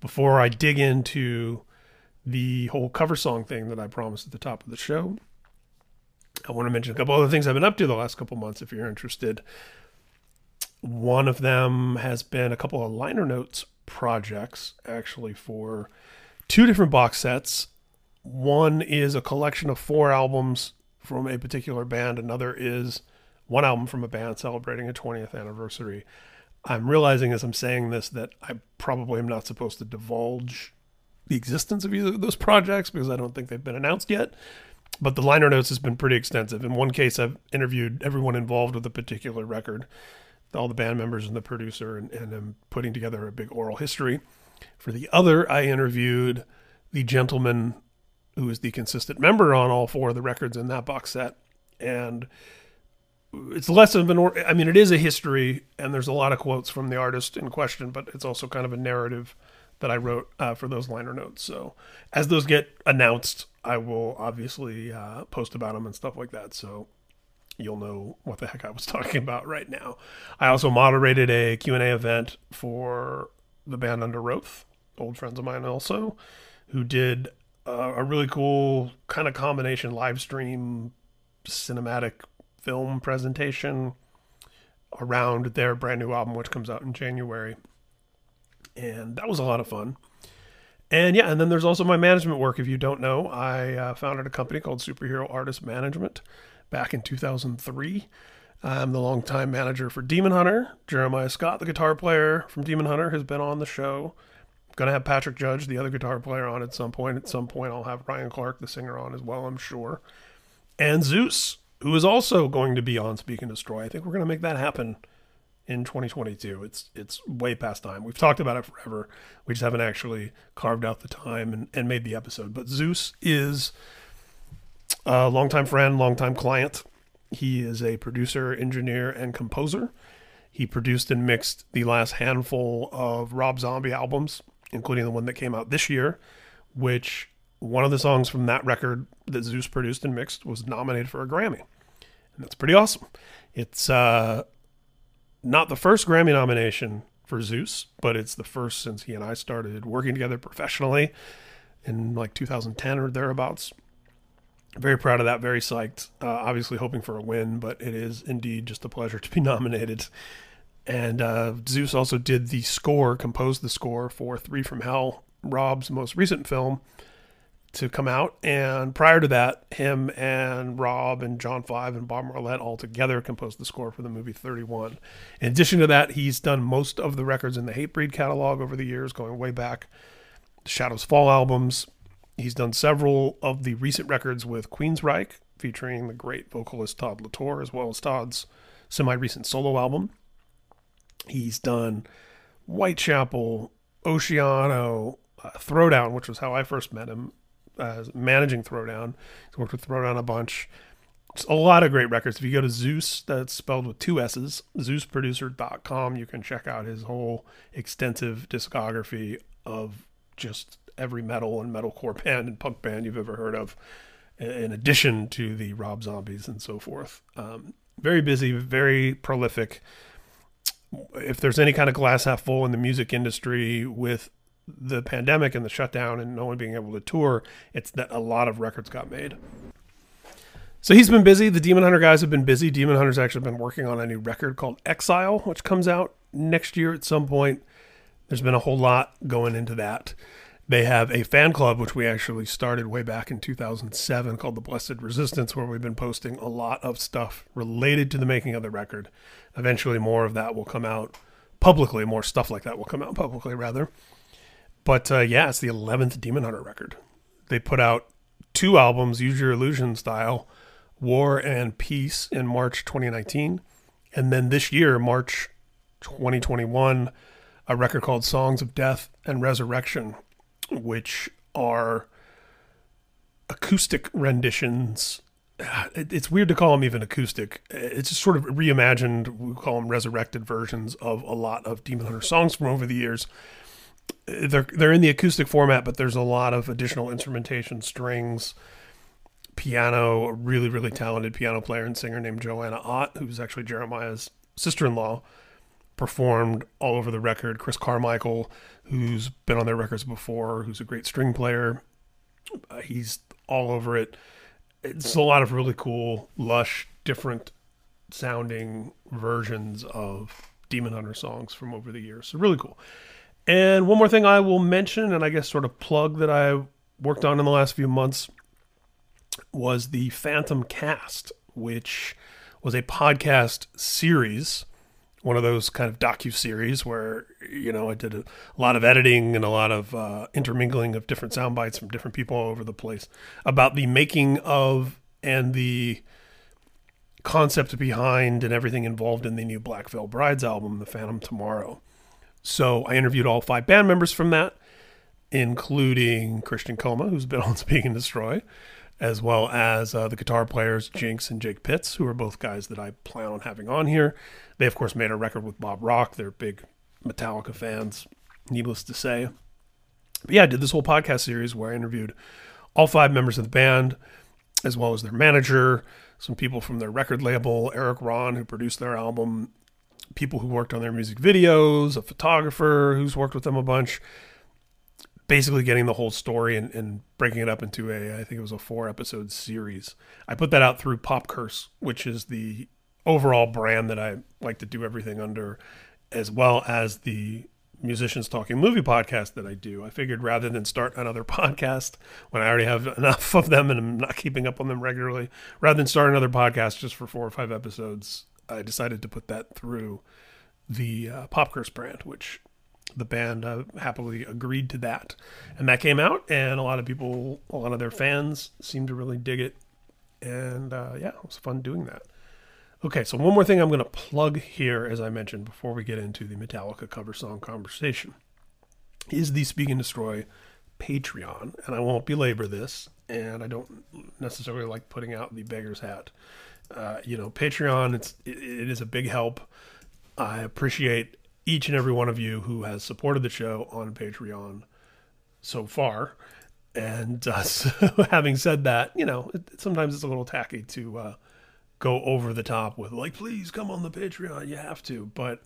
before I dig into the whole cover song thing that I promised at the top of the show, I want to mention a couple other things I've been up to the last couple months if you're interested. One of them has been a couple of liner notes projects, actually, for two different box sets. One is a collection of four albums from a particular band, another is one album from a band celebrating a 20th anniversary. I'm realizing as I'm saying this that I probably am not supposed to divulge the existence of either of those projects because I don't think they've been announced yet. But the liner notes has been pretty extensive. In one case, I've interviewed everyone involved with a particular record all the band members and the producer, and, and I'm putting together a big oral history. For the other, I interviewed the gentleman who is the consistent member on all four of the records in that box set, and it's less of an or- I mean it is a history and there's a lot of quotes from the artist in question, but it's also kind of a narrative that I wrote uh, for those liner notes. So as those get announced, I will obviously uh, post about them and stuff like that. So you'll know what the heck I was [LAUGHS] talking about right now. I also moderated a Q&A event for the band Underoath, old friends of mine also, who did uh, a really cool kind of combination live stream cinematic film presentation around their brand new album, which comes out in January. And that was a lot of fun. And yeah, and then there's also my management work. If you don't know, I uh, founded a company called Superhero Artist Management back in 2003. I'm the longtime manager for Demon Hunter. Jeremiah Scott, the guitar player from Demon Hunter, has been on the show. Going to have Patrick Judge, the other guitar player, on at some point. At some point, I'll have Ryan Clark, the singer, on as well, I'm sure. And Zeus, who is also going to be on Speak and Destroy. I think we're going to make that happen in 2022. It's it's way past time. We've talked about it forever. We just haven't actually carved out the time and, and made the episode. But Zeus is a longtime friend, longtime client. He is a producer, engineer, and composer. He produced and mixed the last handful of Rob Zombie albums, including the one that came out this year, which one of the songs from that record that Zeus produced and mixed was nominated for a Grammy. And that's pretty awesome. It's uh, not the first Grammy nomination for Zeus, but it's the first since he and I started working together professionally in like 2010 or thereabouts. Very proud of that. Very psyched. Uh, obviously, hoping for a win, but it is indeed just a pleasure to be [LAUGHS] nominated. And uh, Zeus also did the score, composed the score for Three from Hell, Rob's most recent film to come out. And prior to that, him and Rob and John Five and Bob Marlette all together composed the score for the movie 31. In addition to that, he's done most of the records in the Hatebreed catalog over the years, going way back. Shadows Fall albums. He's done several of the recent records with Queensryche, featuring the great vocalist Todd La Torre, as well as Todd's semi recent solo album. He's done Whitechapel, Oceano, uh, Throwdown, which was how I first met him, uh, managing Throwdown. He's worked with Throwdown a bunch. It's a lot of great records. If you go to Zeus, that's spelled with two S's, ZeusProducer.com, you can check out his whole extensive discography of just every metal and metalcore [LAUGHS] band and punk band you've ever heard of, in addition to the Rob Zombies and so forth. Um, very busy, very prolific. If there's any kind of glass half full in the music industry with the pandemic and the shutdown and no one being able to tour, it's that a lot of records got made. So he's been busy. The Demon Hunter guys have been busy. Demon Hunter's actually been working on a new record called Exile, which comes out next year at some point. There's been a whole lot going into that. They have a fan club, which we actually started way back in 2007 called the Blessed Resistance, where we've been posting a lot of stuff related to the making of the record. Eventually, more of that will come out publicly. More stuff like that will come out publicly, rather. But uh, yeah, it's the 11th Demon Hunter record. They put out two albums, Use Your Illusion style, War and Peace in March 2019. And then this year, March 2021, a record called Songs of Death and Resurrection, which are acoustic renditions. [SIGHS] It's weird to call them even acoustic. It's just sort of reimagined, we call them resurrected versions of a lot of Demon Hunter songs from over the years they're they're in the acoustic format, but there's a lot of additional instrumentation, strings, piano. A really really talented piano player and singer named Joanna Ott, who's actually Jeremiah's sister-in-law, performed all over the record. Chris Carmichael, who's been on their records before, who's a great string player, uh, he's all over it. It's a lot of really cool, lush, different sounding versions of Demon Hunter songs from over the years. So really cool. And one more thing I will mention, and I guess sort of plug that I worked on in the last few months, was the Phantom Cast, which was a podcast series, one of those kind of docu series where you know I did a lot of editing and a lot of uh, intermingling of different sound bites from different people all over the place about the making of and the concept behind and everything involved in the new Black Veil Brides album, The Phantom Tomorrow. So I interviewed all five band members from that, including Christian Coma, who's been [LAUGHS] on Speak and Destroy, as well as uh, the guitar players Jinx and Jake Pitts, who are both guys that I plan on having on here. They, of course, made a record with Bob Rock. They're big Metallica fans, needless to say. But yeah, I did this whole podcast series where I interviewed all five members of the band, as well as their manager, some people from their record label, Erik Ron, who produced their album, people who worked on their music videos, a photographer who's worked with them a bunch. Basically, getting the whole story and, and breaking it up into a, I think it was a four episode series. I put that out through Pop Curse, which is the overall brand that I like to do everything under, as well as the musicians talking movie podcast that I do. I figured rather than start another [LAUGHS] podcast when I already have enough of them and I'm not keeping up on them regularly, rather than start another podcast just for four or five episodes, I decided to put that through the uh, Popcurse brand, which the band uh, happily agreed to that. And that came out, and a lot of people, a lot of their fans seemed to really dig it. And uh, yeah, it was fun doing that. Okay, so one more thing I'm going to plug here, as I mentioned before we get into the Metallica cover song conversation, is the Speak and Destroy Patreon. And I won't belabor this, and I don't necessarily like putting out the beggar's hat. Uh, you know, Patreon, it's, it, it is a big help. I appreciate each and every one of you who has supported the show on Patreon so far. And uh, [LAUGHS] so having said that, you know, it, sometimes it's a little tacky to uh, go over the top with like, please come on the Patreon. You have to, but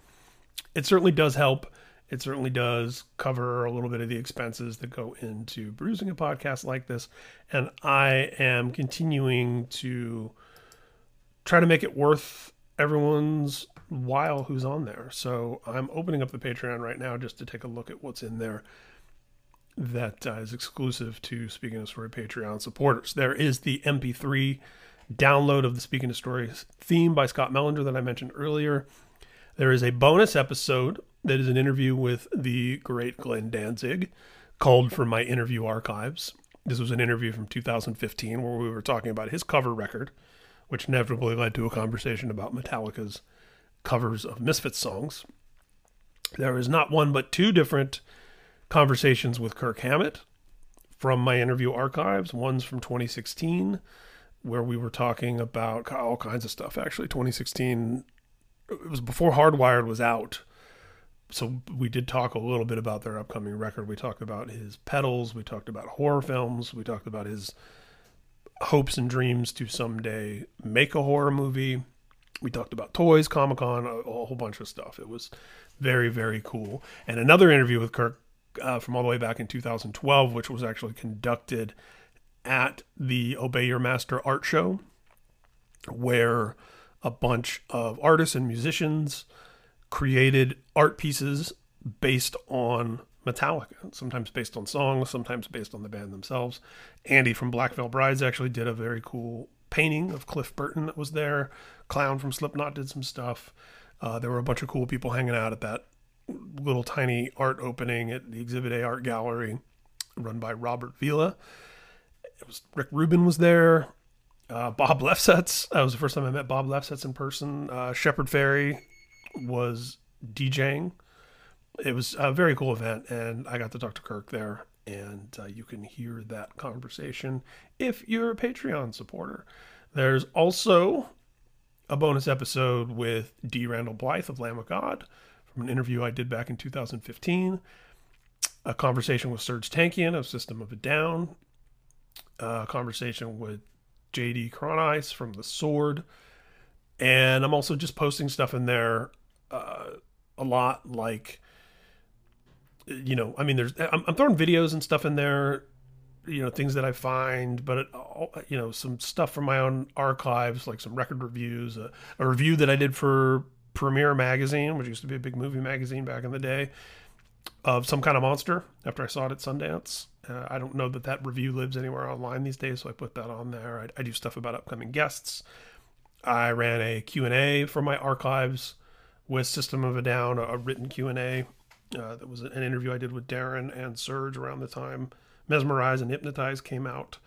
it certainly does help. It certainly does cover a little bit of the expenses that go into producing a podcast like this. And I am continuing to try to make it worth everyone's while who's on there. So I'm opening up the Patreon right now just to take a look at what's in there that uh, is exclusive to Speak and Destroy Patreon supporters. There is the MP3 download of the Speak and Destroy theme by Scott Mellinger that I mentioned earlier. There is a bonus episode that is an interview with the great Glenn Danzig called from my interview archives. This was an interview from 2015 where we were talking about his cover record, which inevitably led to a conversation about Metallica's covers of Misfits songs. There is not one but two different conversations with Kirk Hammett from my interview archives. One's from 2016 where we were talking about all kinds of stuff. Actually, 2016, it was before Hardwired was out. So we did talk a little bit about their upcoming record. We talked about his pedals. We talked about horror films. We talked about his hopes and dreams to someday make a horror movie. We talked about toys, Comic Con, a, a, whole bunch of stuff. It was very, very cool. And another interview with Kirk uh, from all the way back in 2012, which was actually conducted at the Obey Your Master art show, where a bunch of artists and musicians created art pieces based on Metallica, sometimes based on songs, sometimes based on the band themselves. Andy from Black Veil Brides actually did a very cool painting of Cliff Burton that was there. Clown from Slipknot did some stuff. Uh, there were a bunch of cool people hanging out at that little tiny art opening at the Exhibit A Art Gallery run by Robert Vila it was Rick Rubin was there. Uh, Bob Lefsetz. That was the first time I met Bob Lefsetz in person. Uh, Shepard Fairey was DJing. It was a very cool event, and I got to talk to Kirk there. And uh, you can hear that conversation if you're a Patreon supporter. There's also a bonus episode with D. Randall Blythe of Lamb of God from an interview I did back in 2015. A conversation with Serj Tankian of System of a Down uh, conversation with JD Cronise from The Sword. And I'm also just posting stuff in there uh, a lot, like, you know, I mean, there's, I'm, I'm, throwing videos and stuff in there, you know, things that I find, but, it, you know, some stuff from my own archives, like some record reviews, a, a review that I did for Premiere Magazine, which used to be a big movie magazine back in the day, of some kind of monster after I saw it at Sundance. Uh, I don't know that that review lives anywhere online these days, so I put that on there. I, I do stuff about upcoming guests. I ran a Q&A for my archives with System of a Down, a, a written Q&A. Uh, that was an interview I did with Daron and Serj around the time Mesmerize and Hypnotize came out.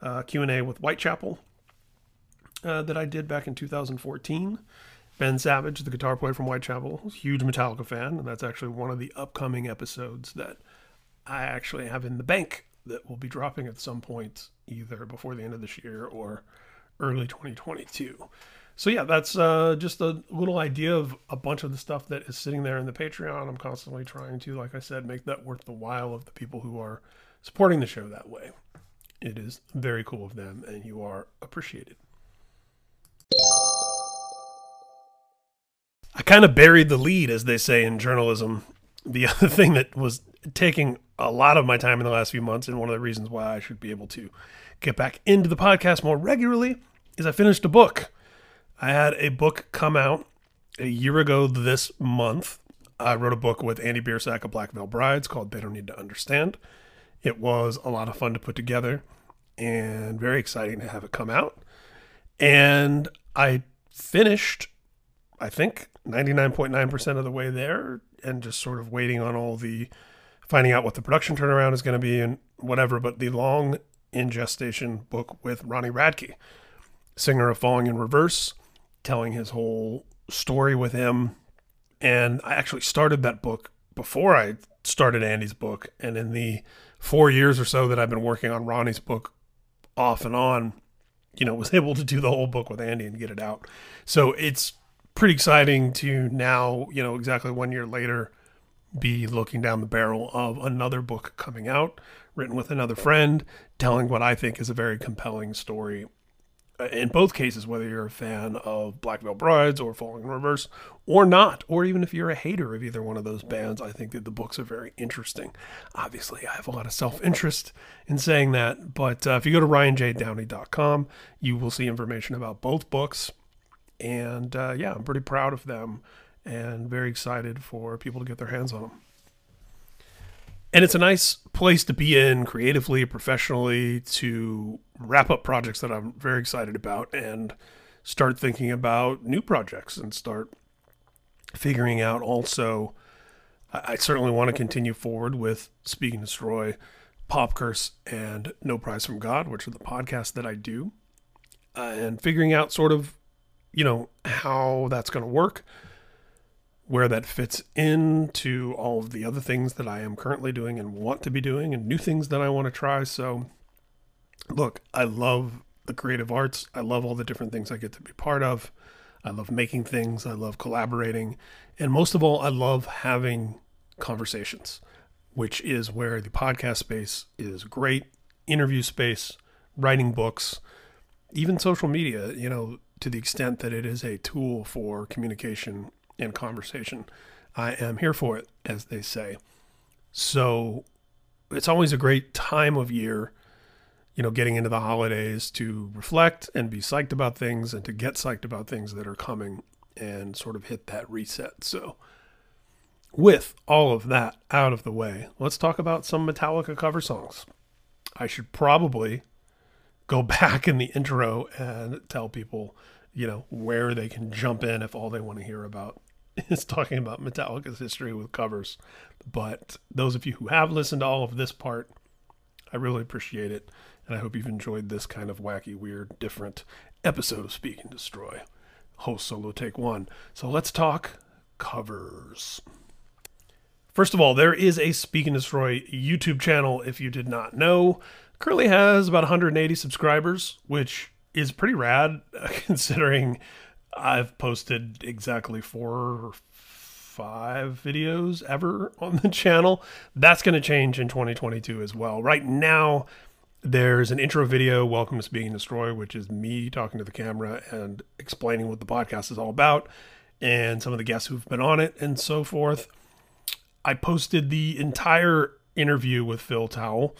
Uh, Q&A with Whitechapel uh, that I did back in 2014. Ben Savage, the guitar player from Whitechapel, huge Metallica fan, and that's actually one of the upcoming episodes that I actually have in the bank that will be dropping at some point either before the end of this year or early 2022. So yeah, that's uh, just a little idea of a bunch of the stuff that is sitting there in the Patreon. I'm constantly trying to, like I said, make that worth the while of the people who are supporting the show that way. It is very cool of them, and you are appreciated. I kind of buried the lead, as they say in journalism. The [LAUGHS] other thing that was taking a lot of my time in the last few months, and one of the reasons why I should be able to get back into the podcast more regularly, is I finished a book. I had a book come out a year ago this month. I wrote a book with Andy Biersack of Black Veil Brides called They Don't Need to Understand. It was a lot of fun to put together and very exciting to have it come out. And I finished, I think, 99.9% of the way there and just sort of waiting on all the finding out what the production turnaround is going to be and whatever. But the long in gestation book with Ronnie Radke, singer of Falling in Reverse, telling his whole story with him. And I actually started that book before I started Andy's book. And in the four years or so that I've been working on Ronnie's book off and on, you know, [LAUGHS] was able to do the whole book with Andy and get it out. So it's pretty exciting to now, you know, exactly one year later, be looking down the barrel of another book coming out, written with another friend, telling what I think is a very compelling story in both cases, whether you're a fan of Black Veil Brides or Falling in Reverse or not, or even if you're a hater of either one of those bands, I think that the books are very interesting. Obviously, I have a lot of self interest in saying that, but uh, if you go to ryanjdowney.com, you will see information about both books. And uh, yeah, I'm pretty proud of them and very excited for people to get their hands on them and it's a nice place to be in creatively, professionally, to wrap up projects that I'm very excited about and start thinking about new projects and start figuring out also. I certainly want to continue forward with Speak and Destroy, Pop Curse, and No Prize from God, which are the podcasts that I do, uh, and figuring out sort of, you know, how that's going to work where that fits into all of the other things that I am currently doing and want to be doing and new things that I want to try. So, look, I love the creative arts. I love all the different things I get to be part of. I love making things. I love collaborating. And most of all, I love having conversations, which is where the podcast space is great. Interview space, writing books, even social media, you know, to the extent that it is a tool for communication and conversation. I am here for it, as they say. So it's always a great time of year, you know, getting into the holidays to reflect and be psyched about things and to get psyched about things that are coming and sort of hit that reset. So, with all of that out of the way, let's talk about some Metallica cover songs. I should probably go [LAUGHS] back in the intro and tell people, you know, where they can jump in if all they want to hear about [LAUGHS] is talking about Metallica's history with covers. But those of you who have listened to all of this part, I really appreciate it. And I hope you've enjoyed this kind of wacky, weird, different episode of Speak and Destroy. Host solo take one. So let's talk covers. First of all, there is a Speak and Destroy YouTube channel if you did not know. Currently has about 180 subscribers, which is pretty rad [LAUGHS] considering I've posted exactly four or five videos ever [LAUGHS] on the channel. That's going to change in 2022 as well. Right now, there's an intro video, Welcome to Being Destroyed, which is me talking to the camera and explaining what the podcast is all about and some of the guests who've been on it and so forth. I posted the entire interview with Phil Towle,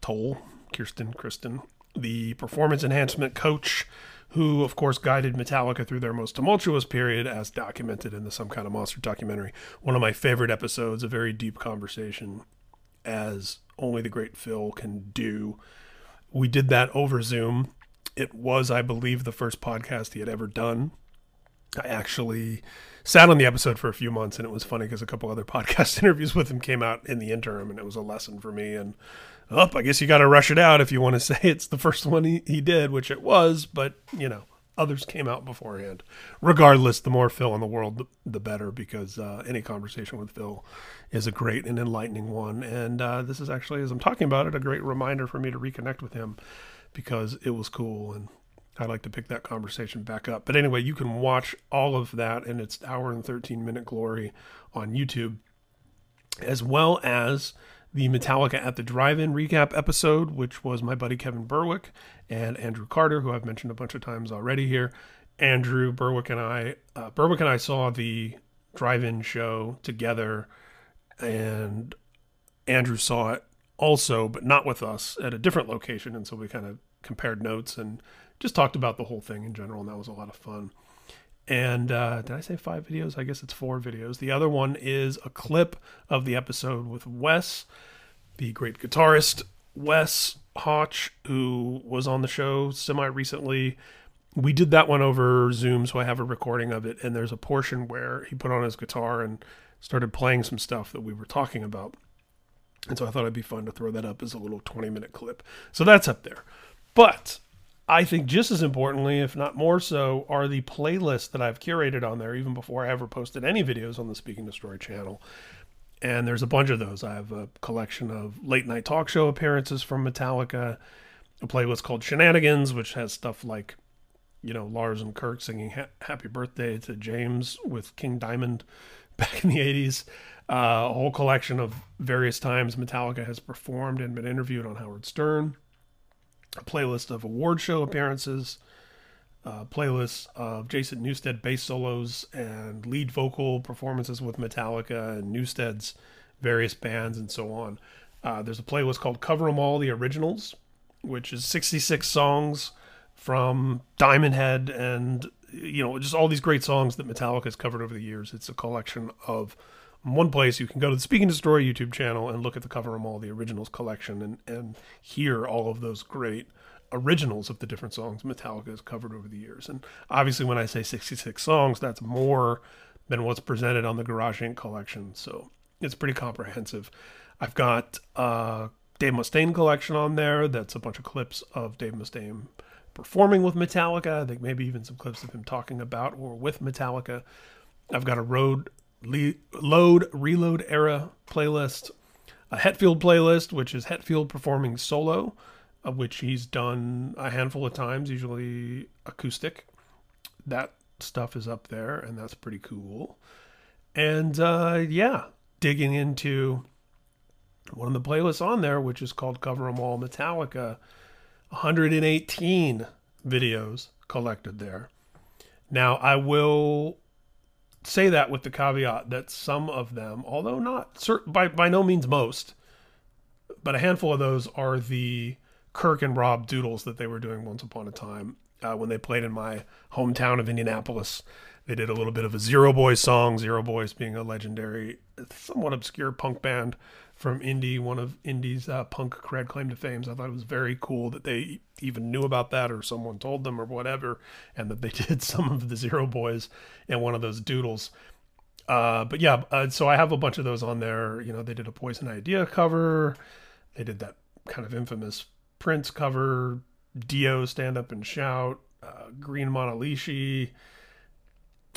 Toll, Kirsten, Kristen, the performance enhancement coach who, of course, guided Metallica through their most tumultuous period, as documented in the Some Kind of Monster documentary. One of my favorite episodes, a very deep conversation, as only the great Phil can do. We did that over Zoom. It was, I believe, the first podcast he had ever done. I actually sat on the episode for a few months, and it was funny because a couple other [LAUGHS] podcast interviews with him came out in the interim, and it was a lesson for me. And up. I guess you got to rush it out if you want to [LAUGHS] say it's the first one he, he did, which it was, but you know, others came out beforehand. Regardless, the more Phil in the world, the, the better, because uh, any conversation with Phil is a great and enlightening one. And uh, this is actually, as I'm talking about it, a great reminder for me to reconnect with him because it was cool and I like to pick that conversation back up. But anyway, you can watch all of that in its hour and 13 minute glory on YouTube, as well as the Metallica at the Drive-In recap episode, which was my buddy Kevin Berwick and Andrew Carter, who I've mentioned a bunch of times already here. Andrew Berwick and I, uh, Berwick and I saw the drive-in show together, and Andrew saw it also, but not with us at a different location, and so we kind of compared notes and just talked about the whole thing in general, and that was a lot of fun. And uh, did I say five videos? I guess it's four videos. The other one is a clip of the episode with Wes, the great guitarist Wes Hauch, who was on the show semi recently. We did that one over Zoom, so I have a recording of it. And there's a portion where he put on his guitar and started playing some stuff that we were talking about. And so I thought it'd be fun to throw that up as a little 20 minute clip. So that's up there. But I think just as importantly, if not more so, are the playlists that I've curated on there even before I ever posted any videos on the Speak and Destroy channel. And there's a bunch of those. I have a collection of late night talk show appearances from Metallica, a playlist called Shenanigans, which has stuff like, you know, Lars and Kirk singing ha- Happy Birthday to James with King Diamond [LAUGHS] back in the 80s. Uh, a whole collection of various times Metallica has performed and been interviewed on Howard Stern a playlist of award show appearances, uh, playlists of Jason Newsted bass solos and lead vocal performances with Metallica and Newsted's various bands and so on. Uh, there's a playlist called Cover 'em All the Originals, which is 66 songs from Diamond Head and you know just all these great songs that Metallica has covered over the years. It's a collection of one place you can go to the Speak and Destroy YouTube channel and look at the Cover 'em All the originals collection and and hear all of those great originals of the different songs Metallica has covered over the years. And obviously, when I say 66 songs, that's more than what's presented on the Garage Inc. collection. So it's pretty comprehensive. I've got uh, Dave Mustaine collection on there. That's a bunch of clips of Dave Mustaine performing with Metallica. I think maybe even some clips of him talking about or with Metallica. I've got a road le- load reload era playlist, a Hetfield playlist, which is Hetfield performing solo, which he's done a handful of times, usually acoustic. That stuff is up there, and that's pretty cool. And uh, yeah, digging into one of the playlists on there, which is called Cover 'em All Metallica, 118 videos collected there. Now, I will say that with the caveat that some of them, although not by by no means most, but a handful of those are the Kirk and Rob doodles that they were doing once upon a time uh, when they played in my hometown of Indianapolis. They did a little bit of a Zero Boys song, Zero Boys being a legendary, somewhat obscure punk band from indie, one of indie's uh, punk cred claim to fame. So I thought it was very cool that they even knew about that or someone told them or whatever, and that they [LAUGHS] did some of the Zero Boys in one of those doodles. Uh, but yeah, uh, so I have a bunch of those on there. You know, they did a Poison Idea cover. They did that kind of infamous Prince cover, Dio Stand Up and Shout, uh, Green Manalishi,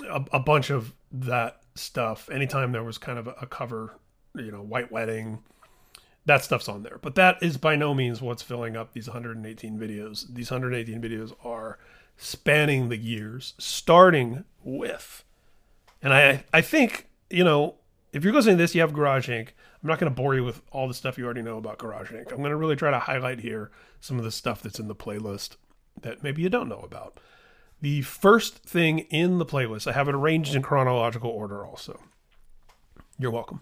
a, a bunch of that stuff. Anytime there was kind of a, a cover you know, White Wedding. That stuff's on there. But that is by no means what's filling up these 118 videos. These 118 videos are spanning the years, starting with, and I I think, you know, if you're listening to this, you have Garage Inc. I'm not going to bore you with all the stuff you already know about Garage Inc. I'm going to really try to highlight here some of the stuff that's in the playlist that maybe you don't know about. The first thing in the playlist, I have it arranged in chronological order also. You're welcome.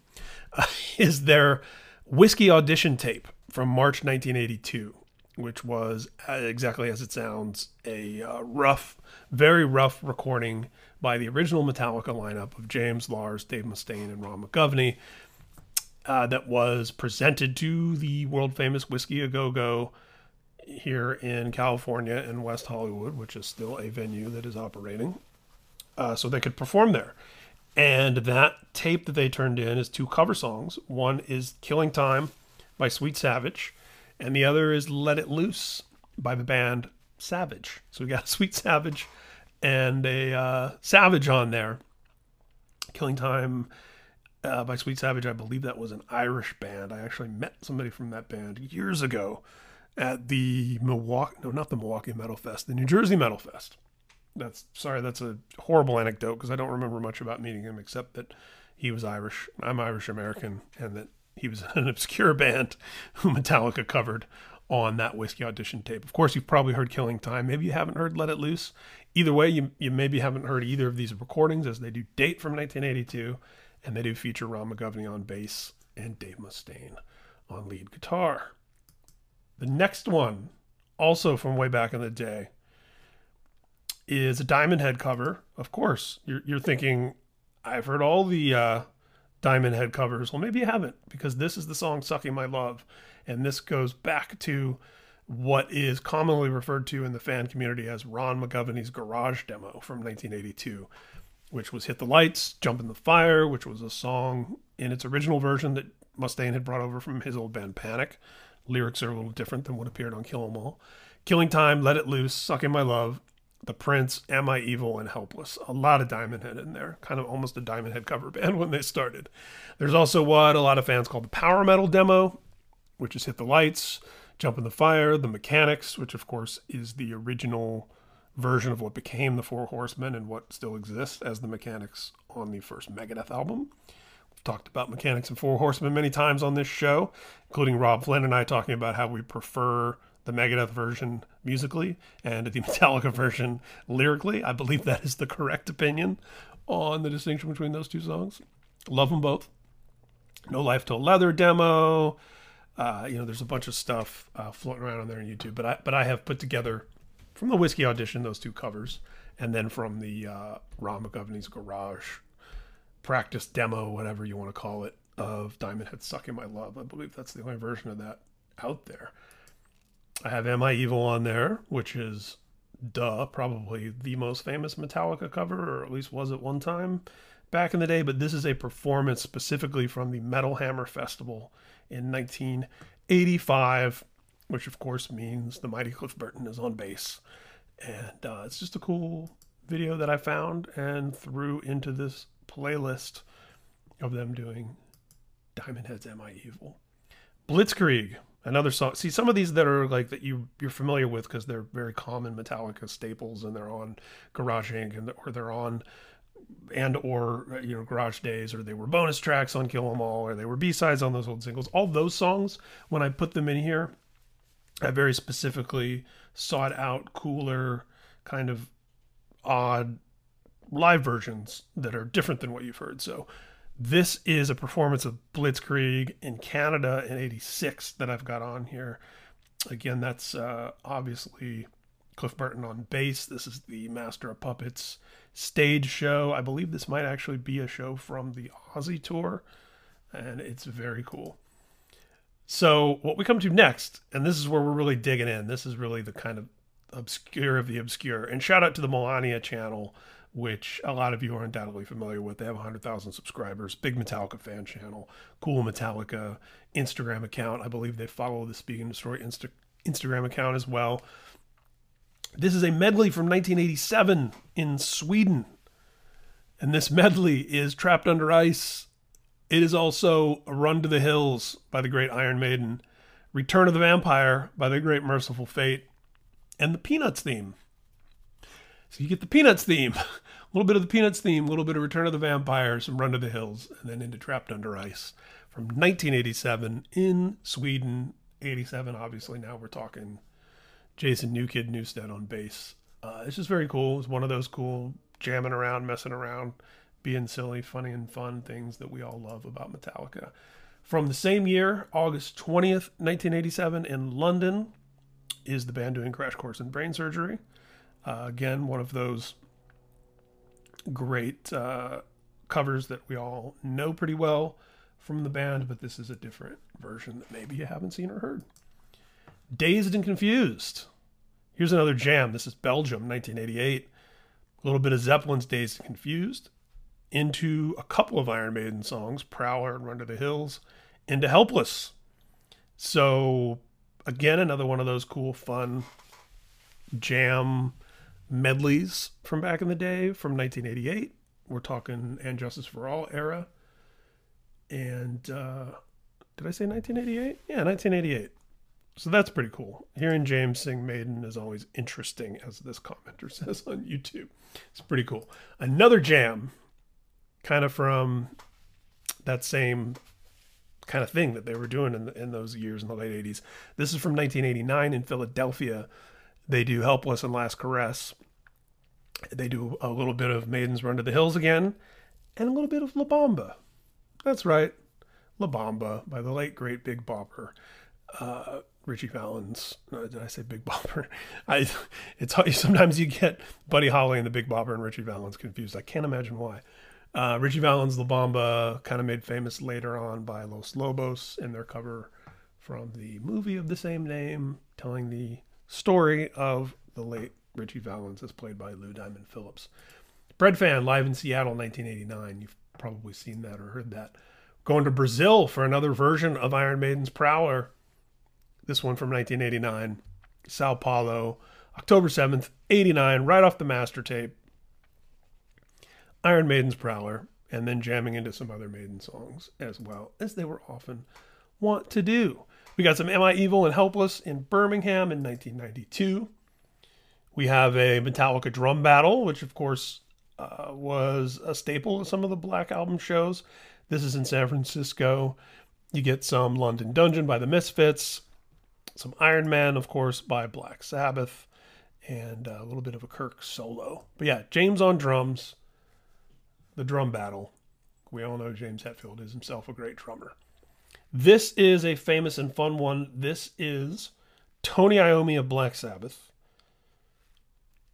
Uh, [LAUGHS] is their whiskey audition tape from March 1982, which was uh, exactly as it sounds a uh, rough, very rough recording by the original Metallica lineup of James Lars, Dave Mustaine, and Ron McGovney. Uh, that was presented to the world famous Whisky a Go Go here in California in West Hollywood, which is still a venue that is operating. Uh, so they could perform there. And that tape that they turned in is two cover songs. One is Killing Time by Sweet Savage, and the other is Let It Loose by the band Savage. So we got [LAUGHS] Sweet Savage and a uh, Savage on there. Killing Time uh, by Sweet Savage, I believe that was an Irish band. I actually met somebody from that band years ago at the Milwaukee, no, not the Milwaukee Metal Fest, the New Jersey Metal Fest. That's sorry, that's a horrible anecdote because I don't remember much about meeting him except that he was Irish. I'm Irish American, and that he was [LAUGHS] an obscure band who Metallica covered on that whiskey audition tape. Of course, you've probably heard Killing Time. Maybe you haven't heard Let It Loose. Either way, you, you maybe haven't heard either of these recordings as they do date from 1982 and they do feature Ron McGovney on bass and Dave Mustaine on lead guitar. The next one, also from way back in the day, is a Diamond Head cover. Of course, you're, you're thinking, I've heard all the uh, Diamond Head covers. Well, maybe you haven't, because this is the song Sucking My Love. And this goes back to what is commonly referred to in the fan community as Ron McGovney's garage demo from 1982, which was Hit the Lights, Jump in the Fire, which was a song in its original version that Mustaine had brought over from his old band Panic. Lyrics are a little different than what appeared on Kill 'Em All. Killing Time, Let It Loose, Sucking My Love, The Prince, Am I Evil, and Helpless. A lot of Diamond Head in there, kind of almost a Diamond Head cover [LAUGHS] band when they started. There's also what a lot of fans call the Power Metal demo, which is Hit the Lights, Jump in the Fire, The Mechanics, which of course is the original version of what became the Four Horsemen and what still exists as the Mechanics on the first Megadeth album. We've talked about Mechanics and Four Horsemen many times on this show, including Robb Flynn and I talking about how we prefer the Megadeth version musically and the [LAUGHS] Metallica version lyrically. I believe that is the correct opinion on the distinction between those two songs. Love them both. No Life Till Leather demo, uh, you know, there's a bunch of stuff uh, floating around on there on YouTube, but I but I have put together from the whiskey audition those two covers, and then from the uh, Ron McGovney's Garage practice demo, whatever you want to call it, of Diamond Head Sucking My Love. I believe that's the only version of that out there. I have Am I Evil on there, which is duh, probably the most famous Metallica cover, or at least was at one time back in the day. But this is a performance specifically from the Metal Hammer Festival in 1985, which of course means the mighty Cliff Burton is on bass. And uh, it's just a cool video that I found and threw into this playlist of them doing Diamond Head's Am I Evil? Blitzkrieg, another song. See, some of these that are like that you you're familiar with because they're very common Metallica staples, and they're on Garage Inc. and or they're on and or uh, you know garage days or they were bonus tracks on kill 'em all or they were b-sides on those old singles all those songs when i put them in here i very specifically sought out cooler kind of odd live versions that are different than what you've heard so this is a performance of blitzkrieg in canada in 86 that i've got on here again that's uh, obviously cliff burton on bass this is the master of puppets stage show. I believe this might actually be a show from the Ozzy tour, and it's very cool. So, what we come to next, and this is where we're really digging in, this is really the kind of obscure of the obscure. And shout out to the Melania channel, which a lot of you are undoubtedly familiar with. They have 100,000 subscribers, big Metallica fan channel, cool Metallica Instagram account. I believe they follow the Speak and Destroy Insta- Instagram account as well. This is a medley from 1987 in Sweden. And this medley is Trapped Under Ice. It is also Run to the Hills by the great Iron Maiden, Return of the Vampire by the great Mercyful Fate, and the Peanuts theme. So you get the Peanuts theme, [LAUGHS] a little bit of the Peanuts theme, a little bit of Return of the Vampire, some Run to the Hills, and then into Trapped Under Ice from 1987 in Sweden. 87, obviously, now we're talking Jason Newkid Newsted on bass. Uh, it's just very cool. It's one of those cool jamming around, messing around, being silly, funny, and fun things that we all love about Metallica. From the same year, August 20th, 1987, in London, is the band doing Crash Course in Brain Surgery. Uh, again, one of those great uh, covers that we all know pretty well from the band, but this is a different version that maybe you haven't seen or heard. Dazed and Confused. Here's another jam. This is Belgium, 1988. A little bit of Zeppelin's Dazed and Confused. Into a couple of Iron Maiden songs, Prowler and Run to the Hills. Into Helpless. So, again, another one of those cool, fun jam medleys from back in the day from 1988. We're talking And Justice for All era. And uh, did I say 1988? Yeah, 1988. So that's pretty cool. Hearing James sing Maiden is always interesting, as this commenter [LAUGHS] says on YouTube. It's pretty cool. Another jam, kind of from that same kind of thing that they were doing in, the, in those years in the late 80s. This is from 1989 in Philadelphia. They do Helpless and Last Caress. They do a little bit of Maiden's Run to the Hills again, and a little bit of La Bamba. That's right, La Bamba by the late, great Big Bopper. Uh, Ritchie Valens. Did I say Big Bopper? [LAUGHS] I. It's sometimes you get Buddy Holly and the Big Bopper and Ritchie Valens confused. I can't imagine why. Uh, Ritchie Valens' La Bamba kind of made famous later on by Los Lobos in their cover from the movie of the same name, telling the story of the late Ritchie Valens, is played by Lou Diamond Phillips. Breadfan live in Seattle, 1989. You've probably seen that or heard that. Going to Brazil for another version of Iron Maiden's Prowler. This one from 1989, Sao Paulo, October 7th, 89, right off the master tape. Iron Maiden's Prowler, and then jamming into some other Maiden songs as well, as they were often wont to do. We got some Am I Evil and Helpless in Birmingham in 1992. We have a Metallica drum battle, which of course uh, was a staple of some of the Black Album shows. This is in San Francisco. You get some London Dungeon by the Misfits, some Iron Man, of course, by Black Sabbath, and a little bit of a Kirk solo. But yeah, James on drums, the drum battle. We all know James Hetfield is himself a great drummer. This is a famous and fun one. This is Tony Iommi of Black Sabbath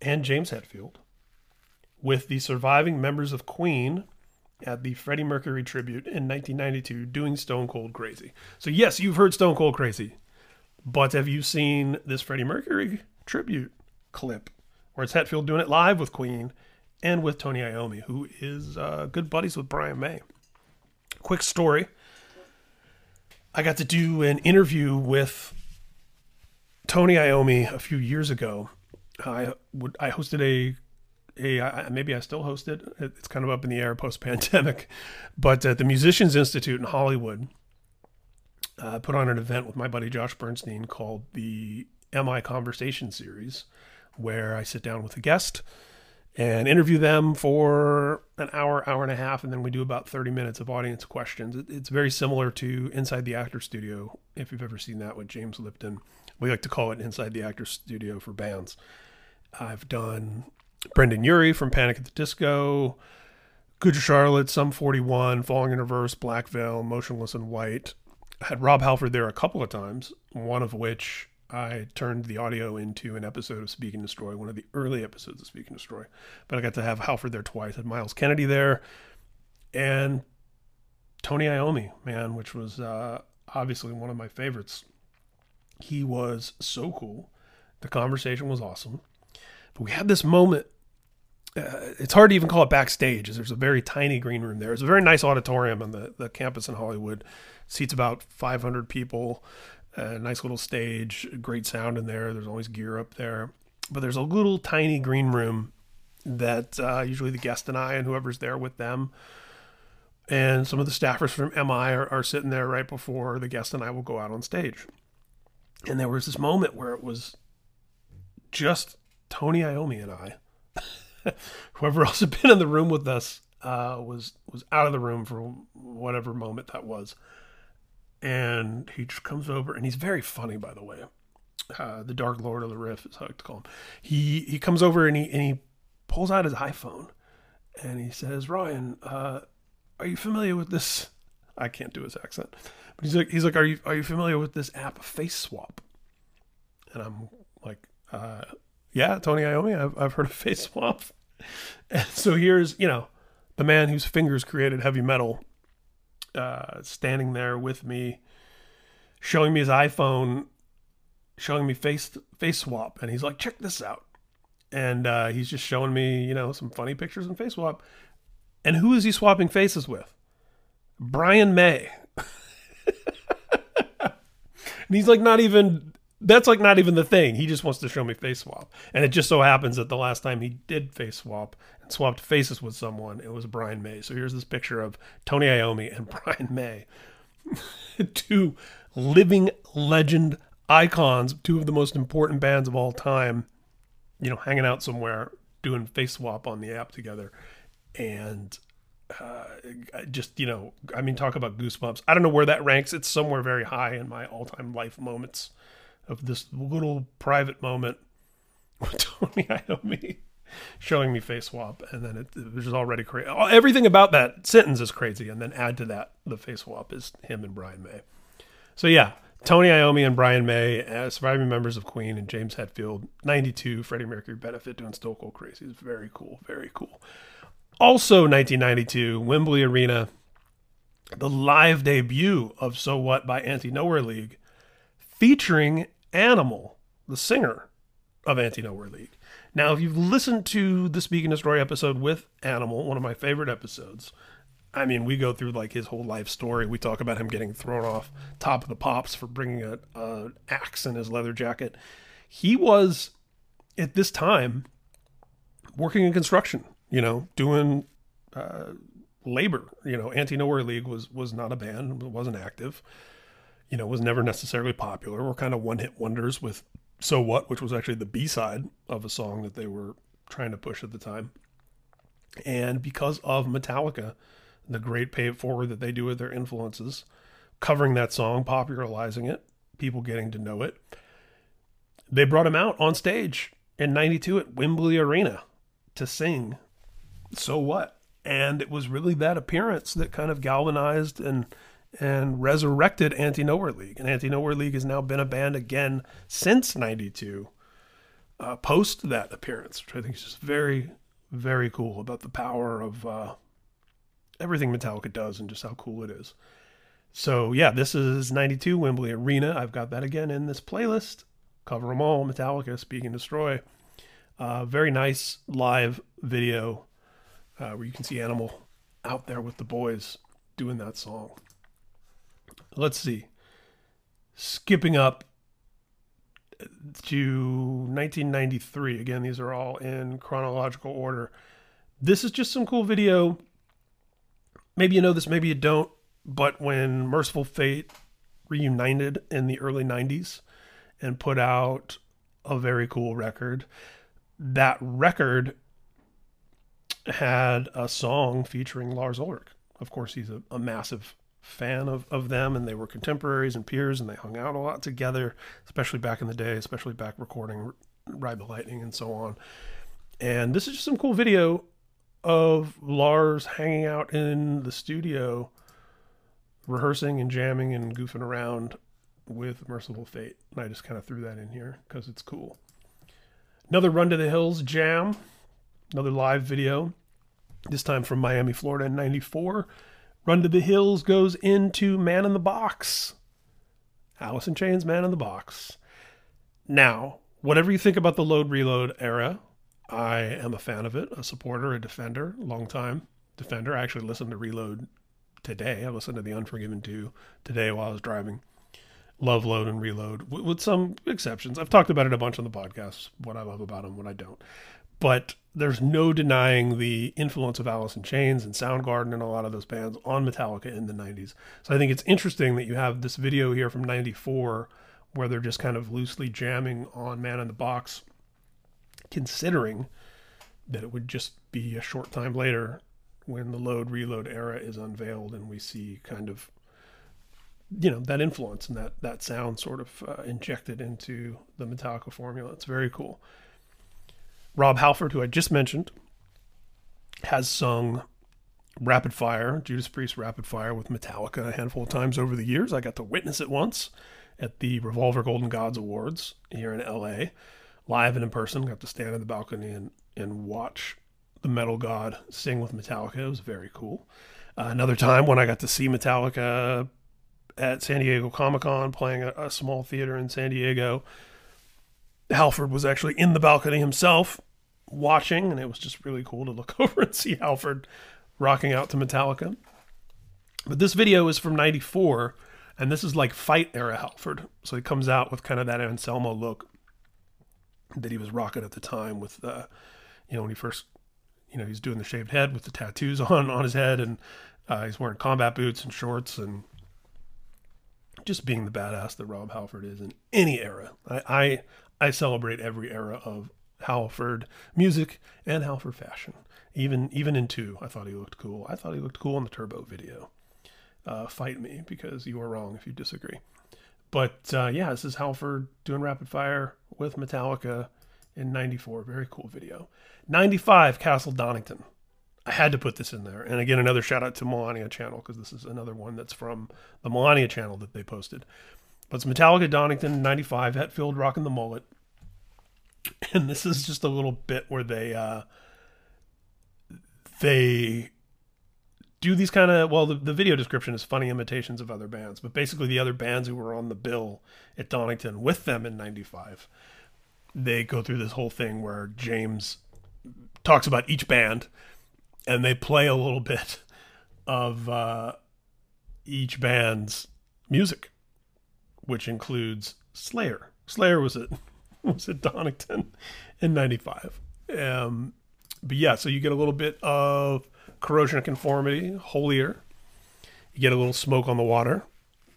and James Hetfield with the surviving members of Queen at the Freddie Mercury tribute in 1992 doing Stone Cold Crazy. So, yes, you've heard Stone Cold Crazy, but have you seen this Freddie Mercury tribute clip where it's Hetfield doing it live with Queen and with Tony Iommi, who is uh, good buddies with Brian May? Quick story I got to do an interview with Tony Iommi a few years ago. I would I hosted a a I, maybe I still host it. It's kind of up in the air post pandemic, [LAUGHS] but at the Musicians Institute in Hollywood, uh, put on an event with my buddy Josh Bernstein called the MI Conversation Series, where I sit down with a guest and interview them for an hour, hour and a half, and then we do about 30 minutes of audience questions. It's very similar to Inside the Actor Studio, if you've ever seen that with James Lipton. We like to call it Inside the Actor Studio for bands. I've done Brendon Urie from Panic at the Disco, Good Charlotte, Sum 41, Falling in Reverse, Black Veil, Motionless in White. I had Rob Halford there a couple of times, one of which I turned the audio into an episode of Speak and Destroy, one of the early episodes of Speak and Destroy. But I got to have Halford there twice. I had Myles Kennedy there, and Tony Iommi, man, which was uh, obviously one of my favorites. He was so cool. The conversation was awesome. But we had this moment. Uh, it's hard to even call it backstage. There's a very tiny green room there. It's a very nice auditorium on the, the campus in Hollywood. Seats about 500 people a nice little stage, great sound in there. There's always gear up there. But there's a little tiny green room that uh, usually the guest and I and whoever's there with them and some of the staffers from MI are, are sitting there right before the guest and I will go out on stage. And there was this moment where it was just Tony Iommi and I. [LAUGHS] Whoever else had been in the room with us uh, was was out of the room for whatever moment that was. And he just comes over and he's very funny by the way. Uh, the dark lord of the riff is how I like to call him. He he comes over and he and he pulls out his iphone and he says ryan uh, are you familiar with this [LAUGHS] i can't do his accent but he's like he's like are you are you familiar with this app face swap? And i'm like uh, yeah tony iommi i've, I've heard of [LAUGHS] face swap and so here's you know the man whose fingers created heavy metal uh, standing there with me, showing me his iPhone, showing me face face swap, and he's like, "Check this out," and uh, he's just showing me, you know, some funny pictures in face swap. And who is he swapping faces with? Brian May. [LAUGHS] and he's like not even that's like not even the thing. He just wants to show me face swap. And it just so happens that the last time he did face swap and swapped faces with someone, it was Brian May. So here's this picture of Tony Iommi and [LAUGHS] Brian May. [LAUGHS] two living legend icons, two of the most important bands of all time, you know, hanging out somewhere, doing face swap on the app together. And uh, just, you know, I mean, talk about goosebumps. I don't know where that ranks. It's somewhere very high in my all time life moments of this little private moment [LAUGHS] with Tony Iommi showing me face swap. And then it, it was already crazy. Everything about that sentence is crazy. And then add to that, the face swap is him and Brian May. So, yeah, Tony Iommi and Brian May, uh, surviving members of Queen, and James Hetfield, 92, Freddie Mercury benefit doing Stone Cold Crazy. It's very cool, very cool. Also, 1992, Wembley Arena, the live debut of So What by Anti Nowhere League, featuring Animal, the singer of Anti Nowhere League. Now, if you've listened to the Speak and Destroy episode with Animal, one of my favorite episodes, I mean, we go through like his whole life story. We talk about him getting thrown off top of the pops for bringing a, a axe in his leather jacket. He was at this time working in construction, you know, doing uh, labor. You know, Anti Nowhere League was was not a band, wasn't active. You know, was never necessarily popular. Were kind of one hit wonders with So What, which was actually the B side of a song that they were trying to push at the time. And because of Metallica, the great pay it forward that they do with their influences, covering that song, popularizing it, people getting to know it. They brought him out on stage in 92 at Wembley Arena to sing So What? And it was really that appearance that kind of galvanized and and resurrected Anti Nowhere League. And Anti Nowhere League has now been a band again since 92, uh, post that appearance, which I think is just very, very cool about the power of uh, everything Metallica does and just how cool it is. So yeah, this is 92 Wembley Arena. I've got that again in this playlist. Cover them all. Metallica, Speak and Destroy. Uh, very nice live video uh, where you can see Animal out there with the boys doing that song. Let's see. Skipping up to 1993. Again, these are all in chronological order. This is just some cool video maybe you know this, maybe you don't, but when Mercyful Fate reunited in the early 90s and put out a very cool record, that record had a song featuring Lars Ulrich. Of course, he's a, a massive fan of, of them and they were contemporaries and peers and they hung out a lot together, especially back in the day, especially back recording Ride the Lightning and so on. And this is just some cool video of Lars hanging out in the studio, rehearsing and jamming and goofing around with Mercyful Fate. And I just kind of threw that in here because it's cool. Another Run to the Hills jam, another live video, this time from Miami, Florida in 94. Run to the Hills goes into Man in the Box. Alice in Chains, Man in the Box. Now, whatever you think about the load reload era, I am a fan of it, a supporter, a defender, long time defender. I actually listened to Reload today. I listened to The Unforgiven 2 today while I was driving. Love Load and Reload, with some exceptions. I've talked about it a bunch on the podcast, what I love about them, what I don't. But there's no denying the influence of Alice in Chains and Soundgarden and a lot of those bands on Metallica in the 90s. So I think it's interesting that you have this video here from 94 where they're just kind of loosely jamming on Man in the Box considering that it would just be a short time later when the load reload era is unveiled and we see kind of you know that influence and that that sound sort of uh, injected into the Metallica formula. It's very cool. Rob Halford, who I just mentioned, has sung Rapid Fire, Judas Priest Rapid Fire with Metallica a handful of times over the years. I got to witness it once at the Revolver Golden Gods Awards here in LA live and in person. Got to stand in the balcony and, and watch the Metal God sing with Metallica. It was very cool. Uh, another time when I got to see Metallica at San Diego Comic Con playing a, a, small theater in San Diego. Halford was actually in the balcony himself watching, and it was just really cool to look [LAUGHS] over and see Halford rocking out to Metallica. But this video is from 94, And this is like fight era Halford. So he comes out with kind of that Anselmo look that he was rocking at the time with, uh, you know, when he first, you know, he's doing the shaved head with the tattoos [LAUGHS] on on his head, and uh, he's wearing combat boots and shorts, and just being the badass that Rob Halford is in any era. I I, I celebrate every era of Halford music and Halford fashion. Even even in two, I thought he looked cool. I thought he looked cool in the Turbo video. Uh, fight me because you are wrong if you disagree. But uh, yeah, this is Halford doing rapid fire with Metallica in '94. Very cool video. '95, Castle Donington. I had to put this in there. And again, another shout out to Melania channel because this is another one that's from the Melania channel that they posted. But it's Metallica Donington '95, Hetfield rocking the mullet. [LAUGHS] And this is just a little bit where they uh, they do these kind of well the, the video description is funny imitations of other bands but basically the other bands who were on the bill at donington with them in 95 they go through this whole thing where james talks about each band and they play a little bit of uh, each band's music which includes slayer. Slayer was at [LAUGHS] was at donington in 95 um, but yeah so you get a little bit of corrosion of conformity, holier. You get a little smoke on the water.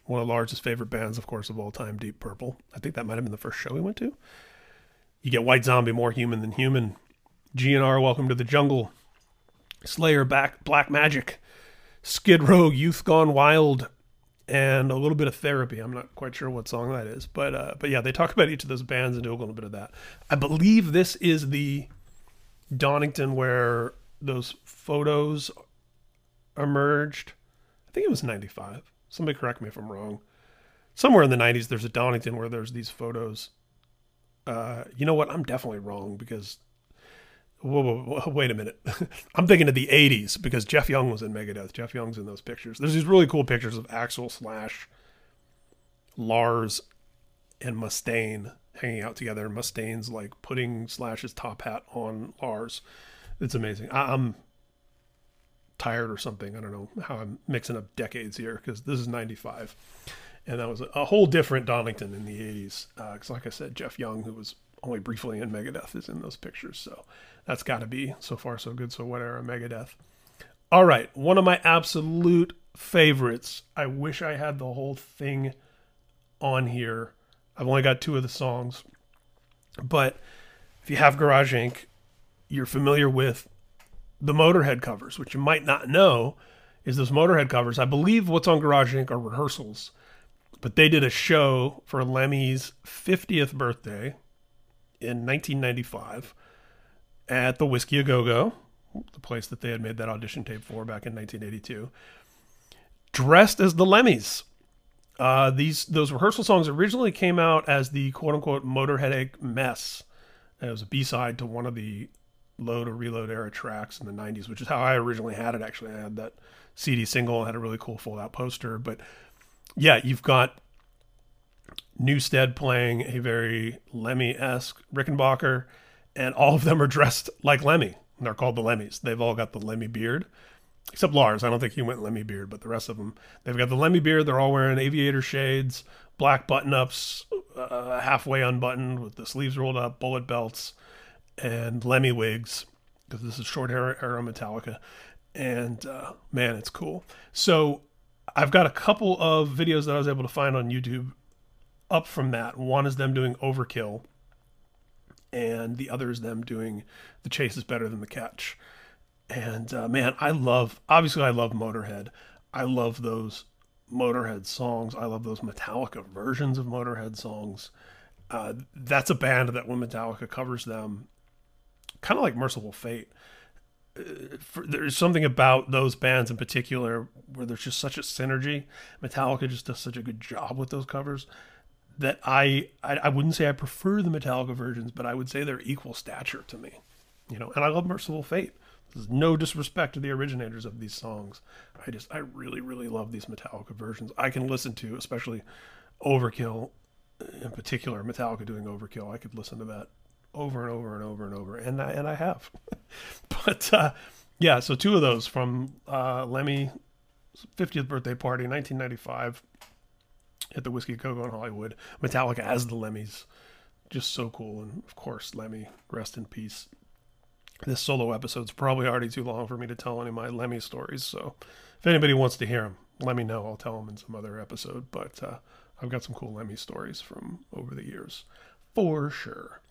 One of Lars's favorite bands, of course, of all time, Deep Purple. I think that might have been the first show we went to. You get White Zombie, More Human Than Human. GNR, Welcome to the Jungle. Slayer, Back, Black Magic. Skid Row, Youth Gone Wild, and a little bit of therapy. I'm not quite sure what song that is, but uh, but yeah, they talk about each of those bands and do a little bit of that. I believe this is the Donington where those photos emerged. I think it was 95. Somebody correct me if I'm wrong. Somewhere in the 90s, there's a Donington where there's these photos. Uh, you know what? I'm definitely wrong because. Whoa, whoa, whoa wait a minute. [LAUGHS] I'm thinking of the 80s because Jeff Young was in Megadeth. Jeff Young's in those pictures. There's these really cool pictures of Axl Slash, Lars, and Mustaine hanging out together. Mustaine's like putting Slash's top hat on Lars it's amazing. I, am tired or something. I don't know how I'm mixing up decades here because this is 95. And that was a, a, whole different Donington in the 80s. Because, uh, like I said, Jeff Young, who was only briefly in Megadeth, is in those pictures. So that's got to be so far so good. So what era Megadeth? All right, one of my absolute favorites. I wish I had the whole thing on here. I've only got two of the songs, but if you have Garage Inc., you're familiar with the Motorhead covers, which you might not know is those Motorhead covers. I believe what's on Garage Inc. are rehearsals, but they did a show for Lemmy's 50th birthday in 1995 at the Whisky a Go Go, the place that they had made that audition tape for back in 1982, dressed as the Lemmys. Uh, these those rehearsal songs originally came out as the quote unquote Motorhead mess. It was a B side to one of the load or reload era tracks in the 90s, which is how I originally had it. Actually, I had that CD single, and had a really cool fold out poster. But yeah, you've got Newsted playing a very Lemmy esque Rickenbacker, and all of them are dressed like Lemmy. And they're called the Lemmys. They've all got the Lemmy beard, except Lars. I don't think he went Lemmy beard, but the rest of them, they've got the Lemmy beard. They're all wearing aviator shades, black button ups, uh, halfway unbuttoned with the sleeves rolled up, bullet belts and Lemmy wigs because this is short hair era Metallica, and uh, man, it's cool. So I've got a couple of videos that I was able to find on YouTube up from that. One is them doing Overkill, and the other is them doing The Chase is Better Than the Catch. And uh, man, I love, obviously, I love Motorhead. I love those Motorhead songs. I love those Metallica versions of Motorhead songs. Uh, that's a band that when Metallica covers them, kind of like Mercyful Fate. Uh, for, there's something about those bands in particular where there's just such a synergy. Metallica just does such a good job with those covers that I, I, I wouldn't say I prefer the Metallica versions, but I would say they're equal stature to me. You know, and I love Mercyful Fate. There's no disrespect to the originators of these songs. I just I really really love these Metallica versions. I can listen to, especially Overkill in particular, Metallica doing Overkill. I could listen to that over and over and over and over, and I, and I have. [LAUGHS] but uh, yeah, so two of those from uh, Lemmy 50th birthday party, 1995. At the Whiskey Coco in Hollywood. Metallica as the Lemmys, just so cool. And of course, Lemmy, rest in peace. This solo episode's probably already too long for me to tell any of my Lemmy stories. So if anybody wants to hear them, let me know. I'll tell them in some other episode. But uh, I've got some cool Lemmy stories from over the years, for sure.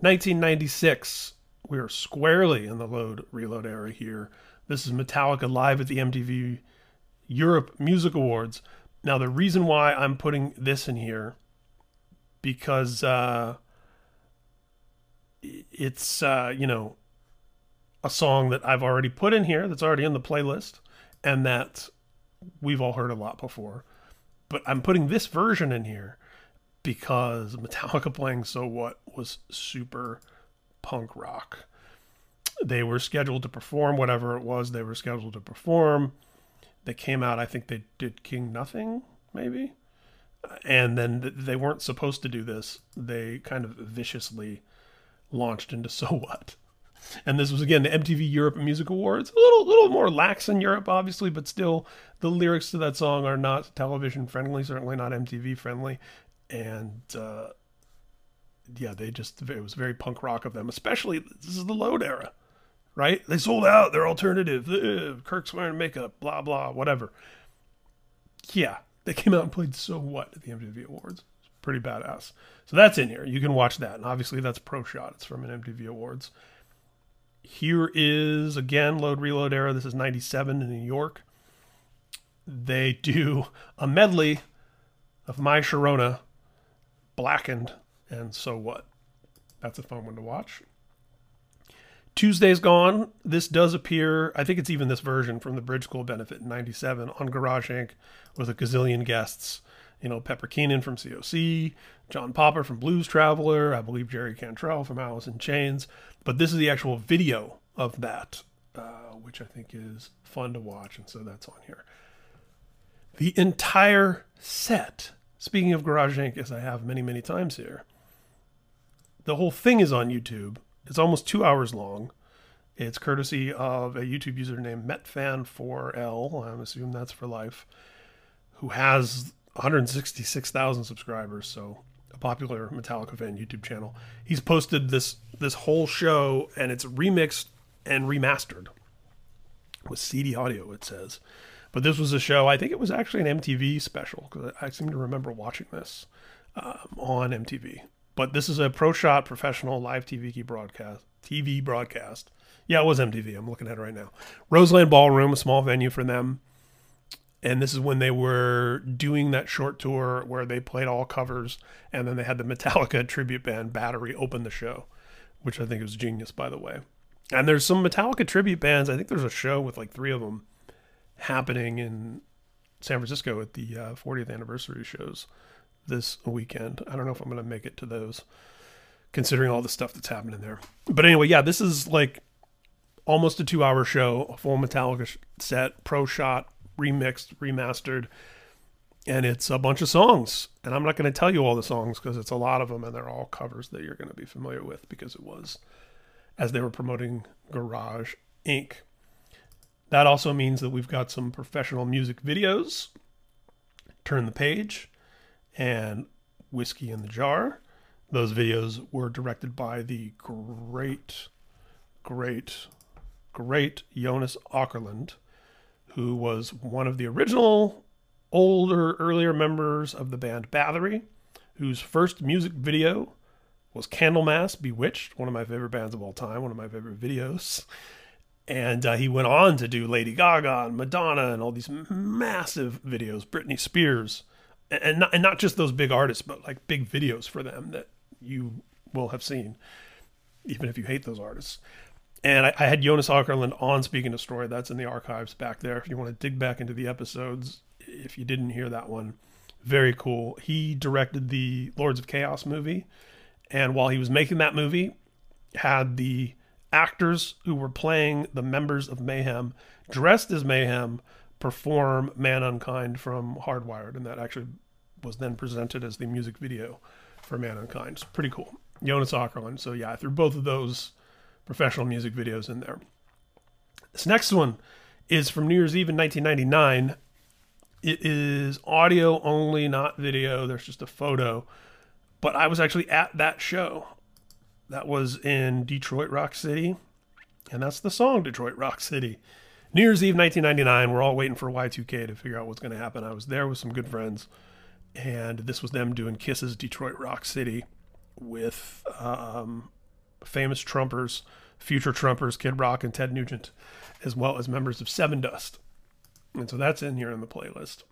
1996, we are squarely in the load reload era here. This is Metallica live at the MTV Europe Music Awards. Now, the reason why I'm putting this in here because uh, it's uh, you know a song that I've already put in here that's already in the playlist and that we've all heard a lot before. But I'm putting this version in here because Metallica [LAUGHS] playing So What was super punk rock. They were scheduled to perform whatever it was they were scheduled to perform. They came out, I think they did King Nothing, maybe. And then they weren't supposed to do this. They kind of viciously launched into [LAUGHS] So What. And this was again the MTV Europe Music Awards. A little, little more lax in Europe, obviously, but still, the lyrics to that song are not television friendly. Certainly not MTV friendly. And uh, yeah, they just it was very punk rock of them. Especially this is the Load era, right? They sold out. They're alternative. Ugh, Kirk's wearing makeup. Blah blah. Whatever. Yeah, they came out and played So What at the MTV Awards. It's pretty badass. So that's in here. You can watch that. And obviously that's Pro Shot. It's from an MTV Awards. Here is again Load Reload era. This is 97 in New York. They do a medley of My Sharona, Blackened, and So What. That's a fun one to watch. Tuesday's Gone. This does appear, I think it's even this version from the Bridge School benefit in 97 on Garage Inc. with a gazillion guests. You know, Pepper Keenan from COC, John Popper from Blues Traveler, I believe Jerry Cantrell from Alice in Chains. But this is the actual video of that, uh, which I think is fun to watch, and so that's on here. The entire set, speaking of Garage Inc., as I have many, many times here, the whole thing is on YouTube. It's almost two hours long. It's courtesy of a YouTube user named MetFan4L. I'm assuming that's for life, who has 166,000 subscribers. So a popular Metallica fan YouTube channel. He's posted this this whole show and it's remixed and remastered with CD audio. It says, but this was a show. I think it was actually an MTV special because I seem to remember watching this um, on MTV. But this is a pro shot professional live TV broadcast. TV broadcast. Yeah, it was MTV. I'm looking at it right now. Roseland Ballroom, a small venue for them. And this is when they were doing that short tour where they played all covers, and then they had the Metallica [LAUGHS] tribute band Battery open the show, which I think was genius, by the way. And there's some Metallica tribute bands. I think there's a show with like three of them happening in San Francisco at the uh, 40th anniversary shows this weekend. I don't know if I'm going to make it to those, considering all the stuff that's happening there. But anyway, yeah, this is like almost a two hour show, a full Metallica set, pro shot, remixed, remastered. And it's a bunch of songs. And I'm not going to tell you all the songs because it's a lot of them and they're all covers that you're going to be familiar with because it was as they were promoting Garage Inc. That also means that we've got some professional music videos. Turn the page and Whiskey in the Jar. Those videos were directed by the great, great, great Jonas Åkerlund, who was one of the original older, earlier members of the band Bathory, whose first music video was Candlemass Bewitched, one of my favorite bands of all time, one of my favorite videos. And uh, he went on to do Lady Gaga and Madonna and all these massive videos, Britney Spears, and not, and not just those big artists, but like big videos for them that you will have seen, even if you hate those artists. And I, I had Jonas Åkerlund on Speak and Destroy. That's in the archives back there. If you want to dig back into the episodes, if you didn't hear that one, very cool. He directed the Lords of Chaos movie, and while he was making that movie, had the actors who were playing the members of Mayhem dressed as Mayhem perform Man Unkind from Hardwired, and that actually was then presented as the music video for Man Unkind. It's pretty cool. Jonas Åkerlund. So yeah, I threw both of those professional music videos in there. This next one is from New Year's Eve in 1999. It is audio only, not video. There's just a photo. But I was actually at that show. That was in Detroit Rock City. And that's the song Detroit Rock City. New Year's Eve 1999. We're all waiting for Y2K to figure out what's going to happen. I was there with some good friends. And this was them doing Kiss's Detroit Rock City with um, famous Trumpers, future Trumpers, Kid Rock and Ted Nugent, as well as members of Sevendust. And so that's in here in the playlist.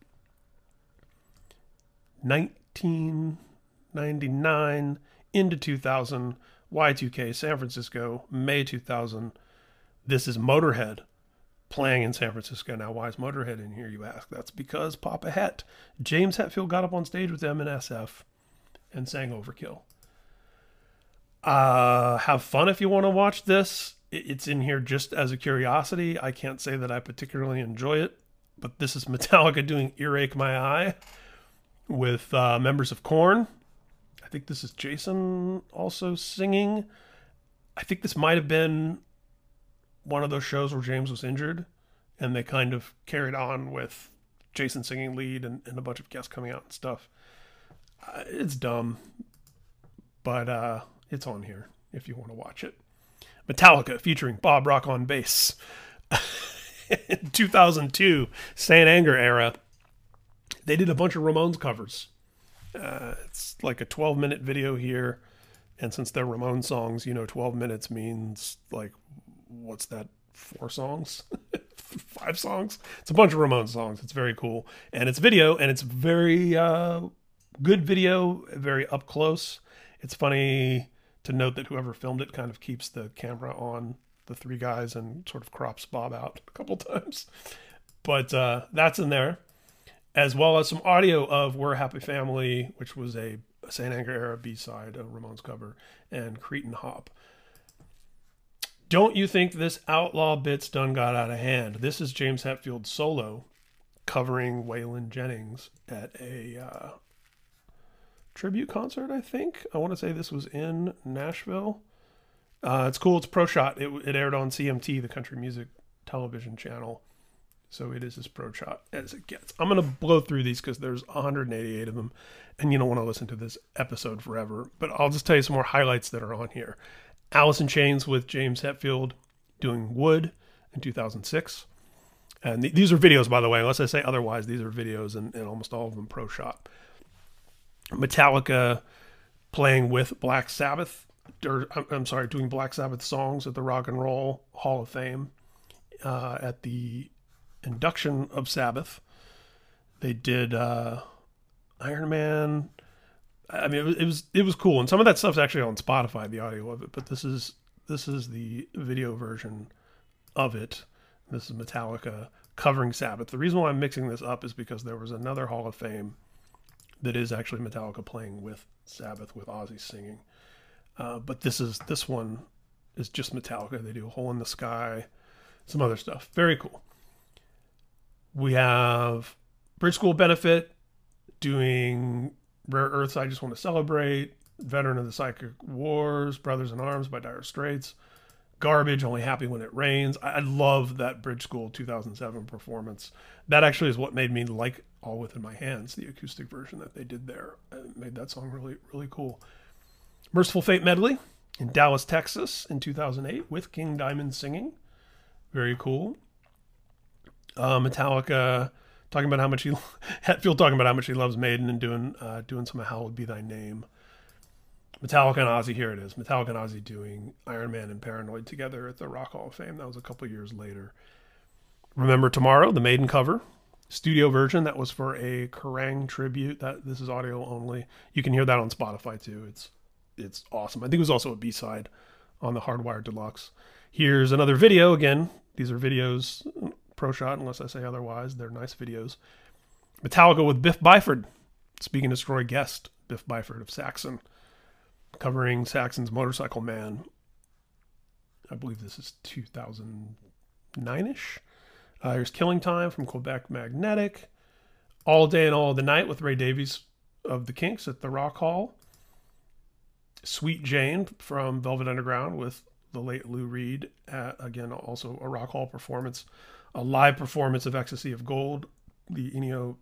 1999 into 2000, Y2K, San Francisco, May 2000. This is Motorhead playing in San Francisco. Now, why is Motorhead in here, you ask? That's because Papa Het, James Hetfield, got up on stage with them in SF and sang Overkill. Uh, have fun if you want to watch this. It's in here just as a curiosity. I can't say that I particularly enjoy it, but this is [LAUGHS] Metallica doing Earache My Eye with uh, members of Korn. I think this is Jason also singing. I think this might have been one of those shows where James was injured and they kind of carried on with Jason singing lead and, and a bunch of guests coming out and stuff. Uh, it's dumb, but uh, it's on here if you want to watch it. Metallica featuring Bob Rock on bass. [LAUGHS] 2002, Saint Anger era. They did a bunch of Ramones covers. Uh, it's like a 12 minute video here. And since they're Ramones songs, you know, 12 minutes means like, what's that, four songs? [LAUGHS] Five songs? It's a bunch of Ramones songs. It's very cool. And it's video, and it's very uh, good video, very up close. It's funny to note that whoever filmed it kind of keeps the camera on the three guys and sort of crops Bob out a couple [LAUGHS] times. But uh, that's in there, as well as some audio of "We're a Happy Family," which was a Saint Anger era B side, a Ramones cover, and Cretin Hop. Don't you think this outlaw bits done got out of hand? This is James Hetfield solo covering Waylon Jennings at a uh, tribute concert, I think. I want to say this was in Nashville. Uh, it's cool. It's pro shot. It, it aired on CMT, the country music television channel. So it is as pro shot as it gets. I'm going to blow through these because there's 188 of them, and you don't want to listen to this episode forever. But I'll just tell you some more highlights that are on here. Alice in Chains with James Hetfield doing Wood in 2006. And th- these are videos, by the way, unless I say otherwise, these are videos and, almost all of them pro shot. Metallica playing with Black Sabbath, or I'm sorry, doing Black Sabbath songs at the Rock and Roll Hall of Fame uh, at the induction of Sabbath. They did uh, Iron Man. I mean, it was, it was cool, and some of that stuff's actually on Spotify, the audio of it. But this is this is the video version of it. This is Metallica covering Sabbath. The reason why I'm mixing this up is because there was another Hall of Fame that is actually Metallica playing with Sabbath with Ozzy singing. Uh, but this is this one is just Metallica. They do a hole in the sky, some other stuff. Very cool. We have Bridge School Benefit doing Rare Earths. I just want to celebrate. Veteran of the Psychic Wars, Brothers in Arms by Dire Straits. Garbage, Only Happy When It Rains. I, love that Bridge School 2007 performance. That actually is what made me like All Within My Hands, the acoustic version that they did there. It made that song really, really cool. Mercyful Fate medley in Dallas, Texas in 2008 with King Diamond singing. Very cool. Uh, Metallica talking about how much he Hetfield [LAUGHS] talking about how much he loves Maiden and doing uh, doing some of Would Be Thy Name. Metallica and Ozzy, here it is. Metallica and Ozzy doing Iron Man and Paranoid together at the Rock Hall of Fame. That was a couple years later. Remember Tomorrow, the Maiden cover, studio version that was for a Kerrang tribute. That this is audio only. You can hear that on Spotify too. It's it's awesome. I think it was also a B side on the Hardwired Deluxe. Here's another video. Again, these are videos pro shot unless I say otherwise. They're nice videos. Metallica with Biff Byford. Speak and Destroy guest Biff Byford of Saxon covering Saxon's Motorcycle Man. I believe this is 2009 ish. Uh, here's Killing Time from Quebec Magnetic. All Day and All the Night with Ray Davies of the Kinks at the Rock Hall. Sweet Jane from Velvet Underground with the late Lou Reed. At, again, also a Rock Hall performance. A live performance of Ecstasy of Gold the Ennio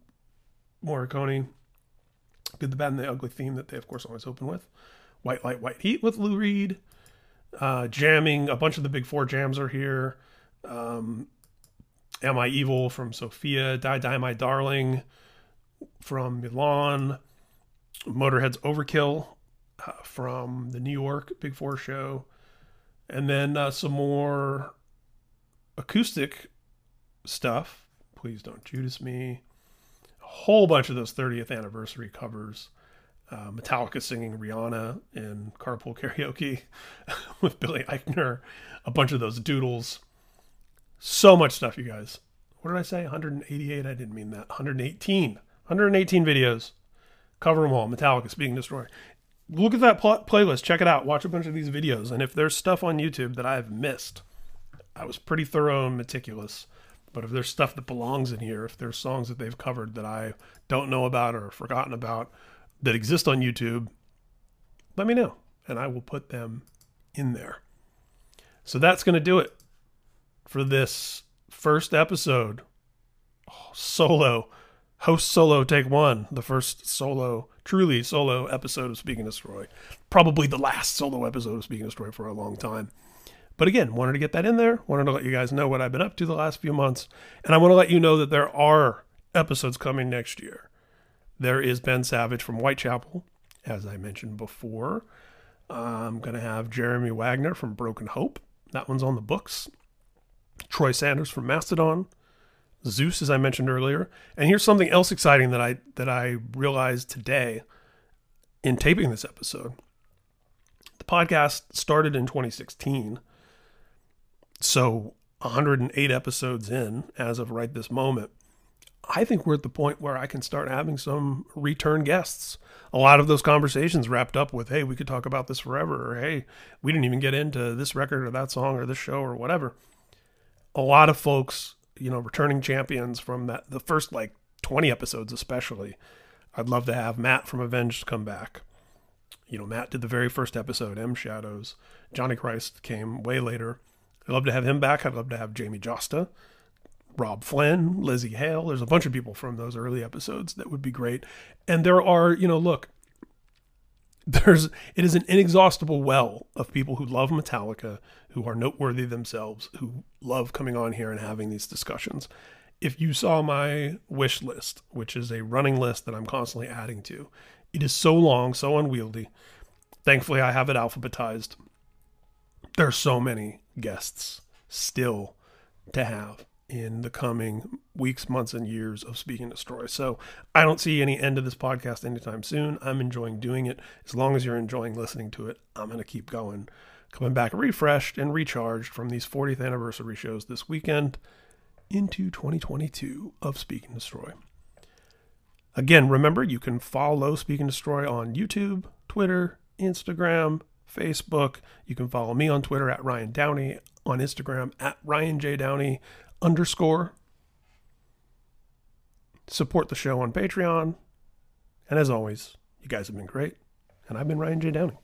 Morricone Good, the Bad, and the Ugly theme that they, of course, always open with. White Light, White Heat with Lou Reed. Uh, jamming, a bunch of the big four jams are here. Um, Am I Evil from Sofia. Die, Die, My Darling from Milan. Motorhead's Overkill uh, from the New York Big Four show. And then uh, some more acoustic stuff. Please don't Judas me A whole bunch of those 30th anniversary covers. Uh, Metallica singing Rihanna in Carpool [LAUGHS] Karaoke with Billy Eichner, a bunch of those doodles. So much stuff, you guys. What did I say? 188? I didn't mean that. 118. 118 videos. Cover them all. Metallica Speak and Destroy. Look at that pl- playlist. Check it out. Watch a bunch of these videos. And if there's stuff on YouTube that I've missed, I was pretty thorough and meticulous but if there's stuff that belongs in here, if there's songs that they've covered that I don't know about or forgotten about that exist on YouTube, let me know and I will put them in there. So that's going to do it for this first episode. Oh, solo, host solo take one, the first solo, truly solo episode of Speak and Destroy. Probably the last solo episode of Speak and Destroy for a long time. But again, wanted to get that in there. Wanted to let you guys know what I've been up to the last few months. And I want to let you know that there are episodes coming next year. There is Ben Savage from Whitechapel, as I mentioned before. I'm going to have Jeremy Wagner from Broken Hope. That one's on the books. Troy Sanders from Mastodon. Zeus, as I mentioned earlier. And here's something else exciting that I that I realized today in taping this episode. The podcast started in 2016 so 108 episodes in as of right this moment. I think we're at the point where I can start having some return guests. A lot of those conversations wrapped up with, hey, we could talk about this forever, or hey, we didn't even get into this record or that song or this show or whatever. A lot of folks, you know, returning champions from that the first like 20 episodes especially. I'd love to have Matt from Avenged come back. You know, Matt did the very first episode, M Shadows. Johnny Christ came way later. I'd love to have him back. I'd love to have Jamey Jasta, Robb Flynn, Lzzy Hale. There's a bunch of people from those early episodes that would be great. And there are, you know, look, there's it is an inexhaustible well of people who love Metallica, who are noteworthy themselves, who love coming on here and having these discussions. If you saw my wish list, which is a running list that I'm constantly adding to, it is so long, so unwieldy. Thankfully, I have it alphabetized. There are so many guests still to have in the coming weeks, months, and years of Speak and Destroy. So I don't see any end to this podcast anytime soon. I'm enjoying doing it. As long as you're enjoying listening to it, I'm going to keep going. Coming back refreshed and recharged from these 40th anniversary shows this weekend into 2022 of Speak and Destroy. Again, remember you can follow Speaking Destroy on YouTube, Twitter, Instagram, Facebook. You can follow me on Twitter at Ryan Downey, on Instagram at Ryan J. Downey underscore. Support the show on Patreon. And as always, you guys have been great. And I've been Ryan J. Downey.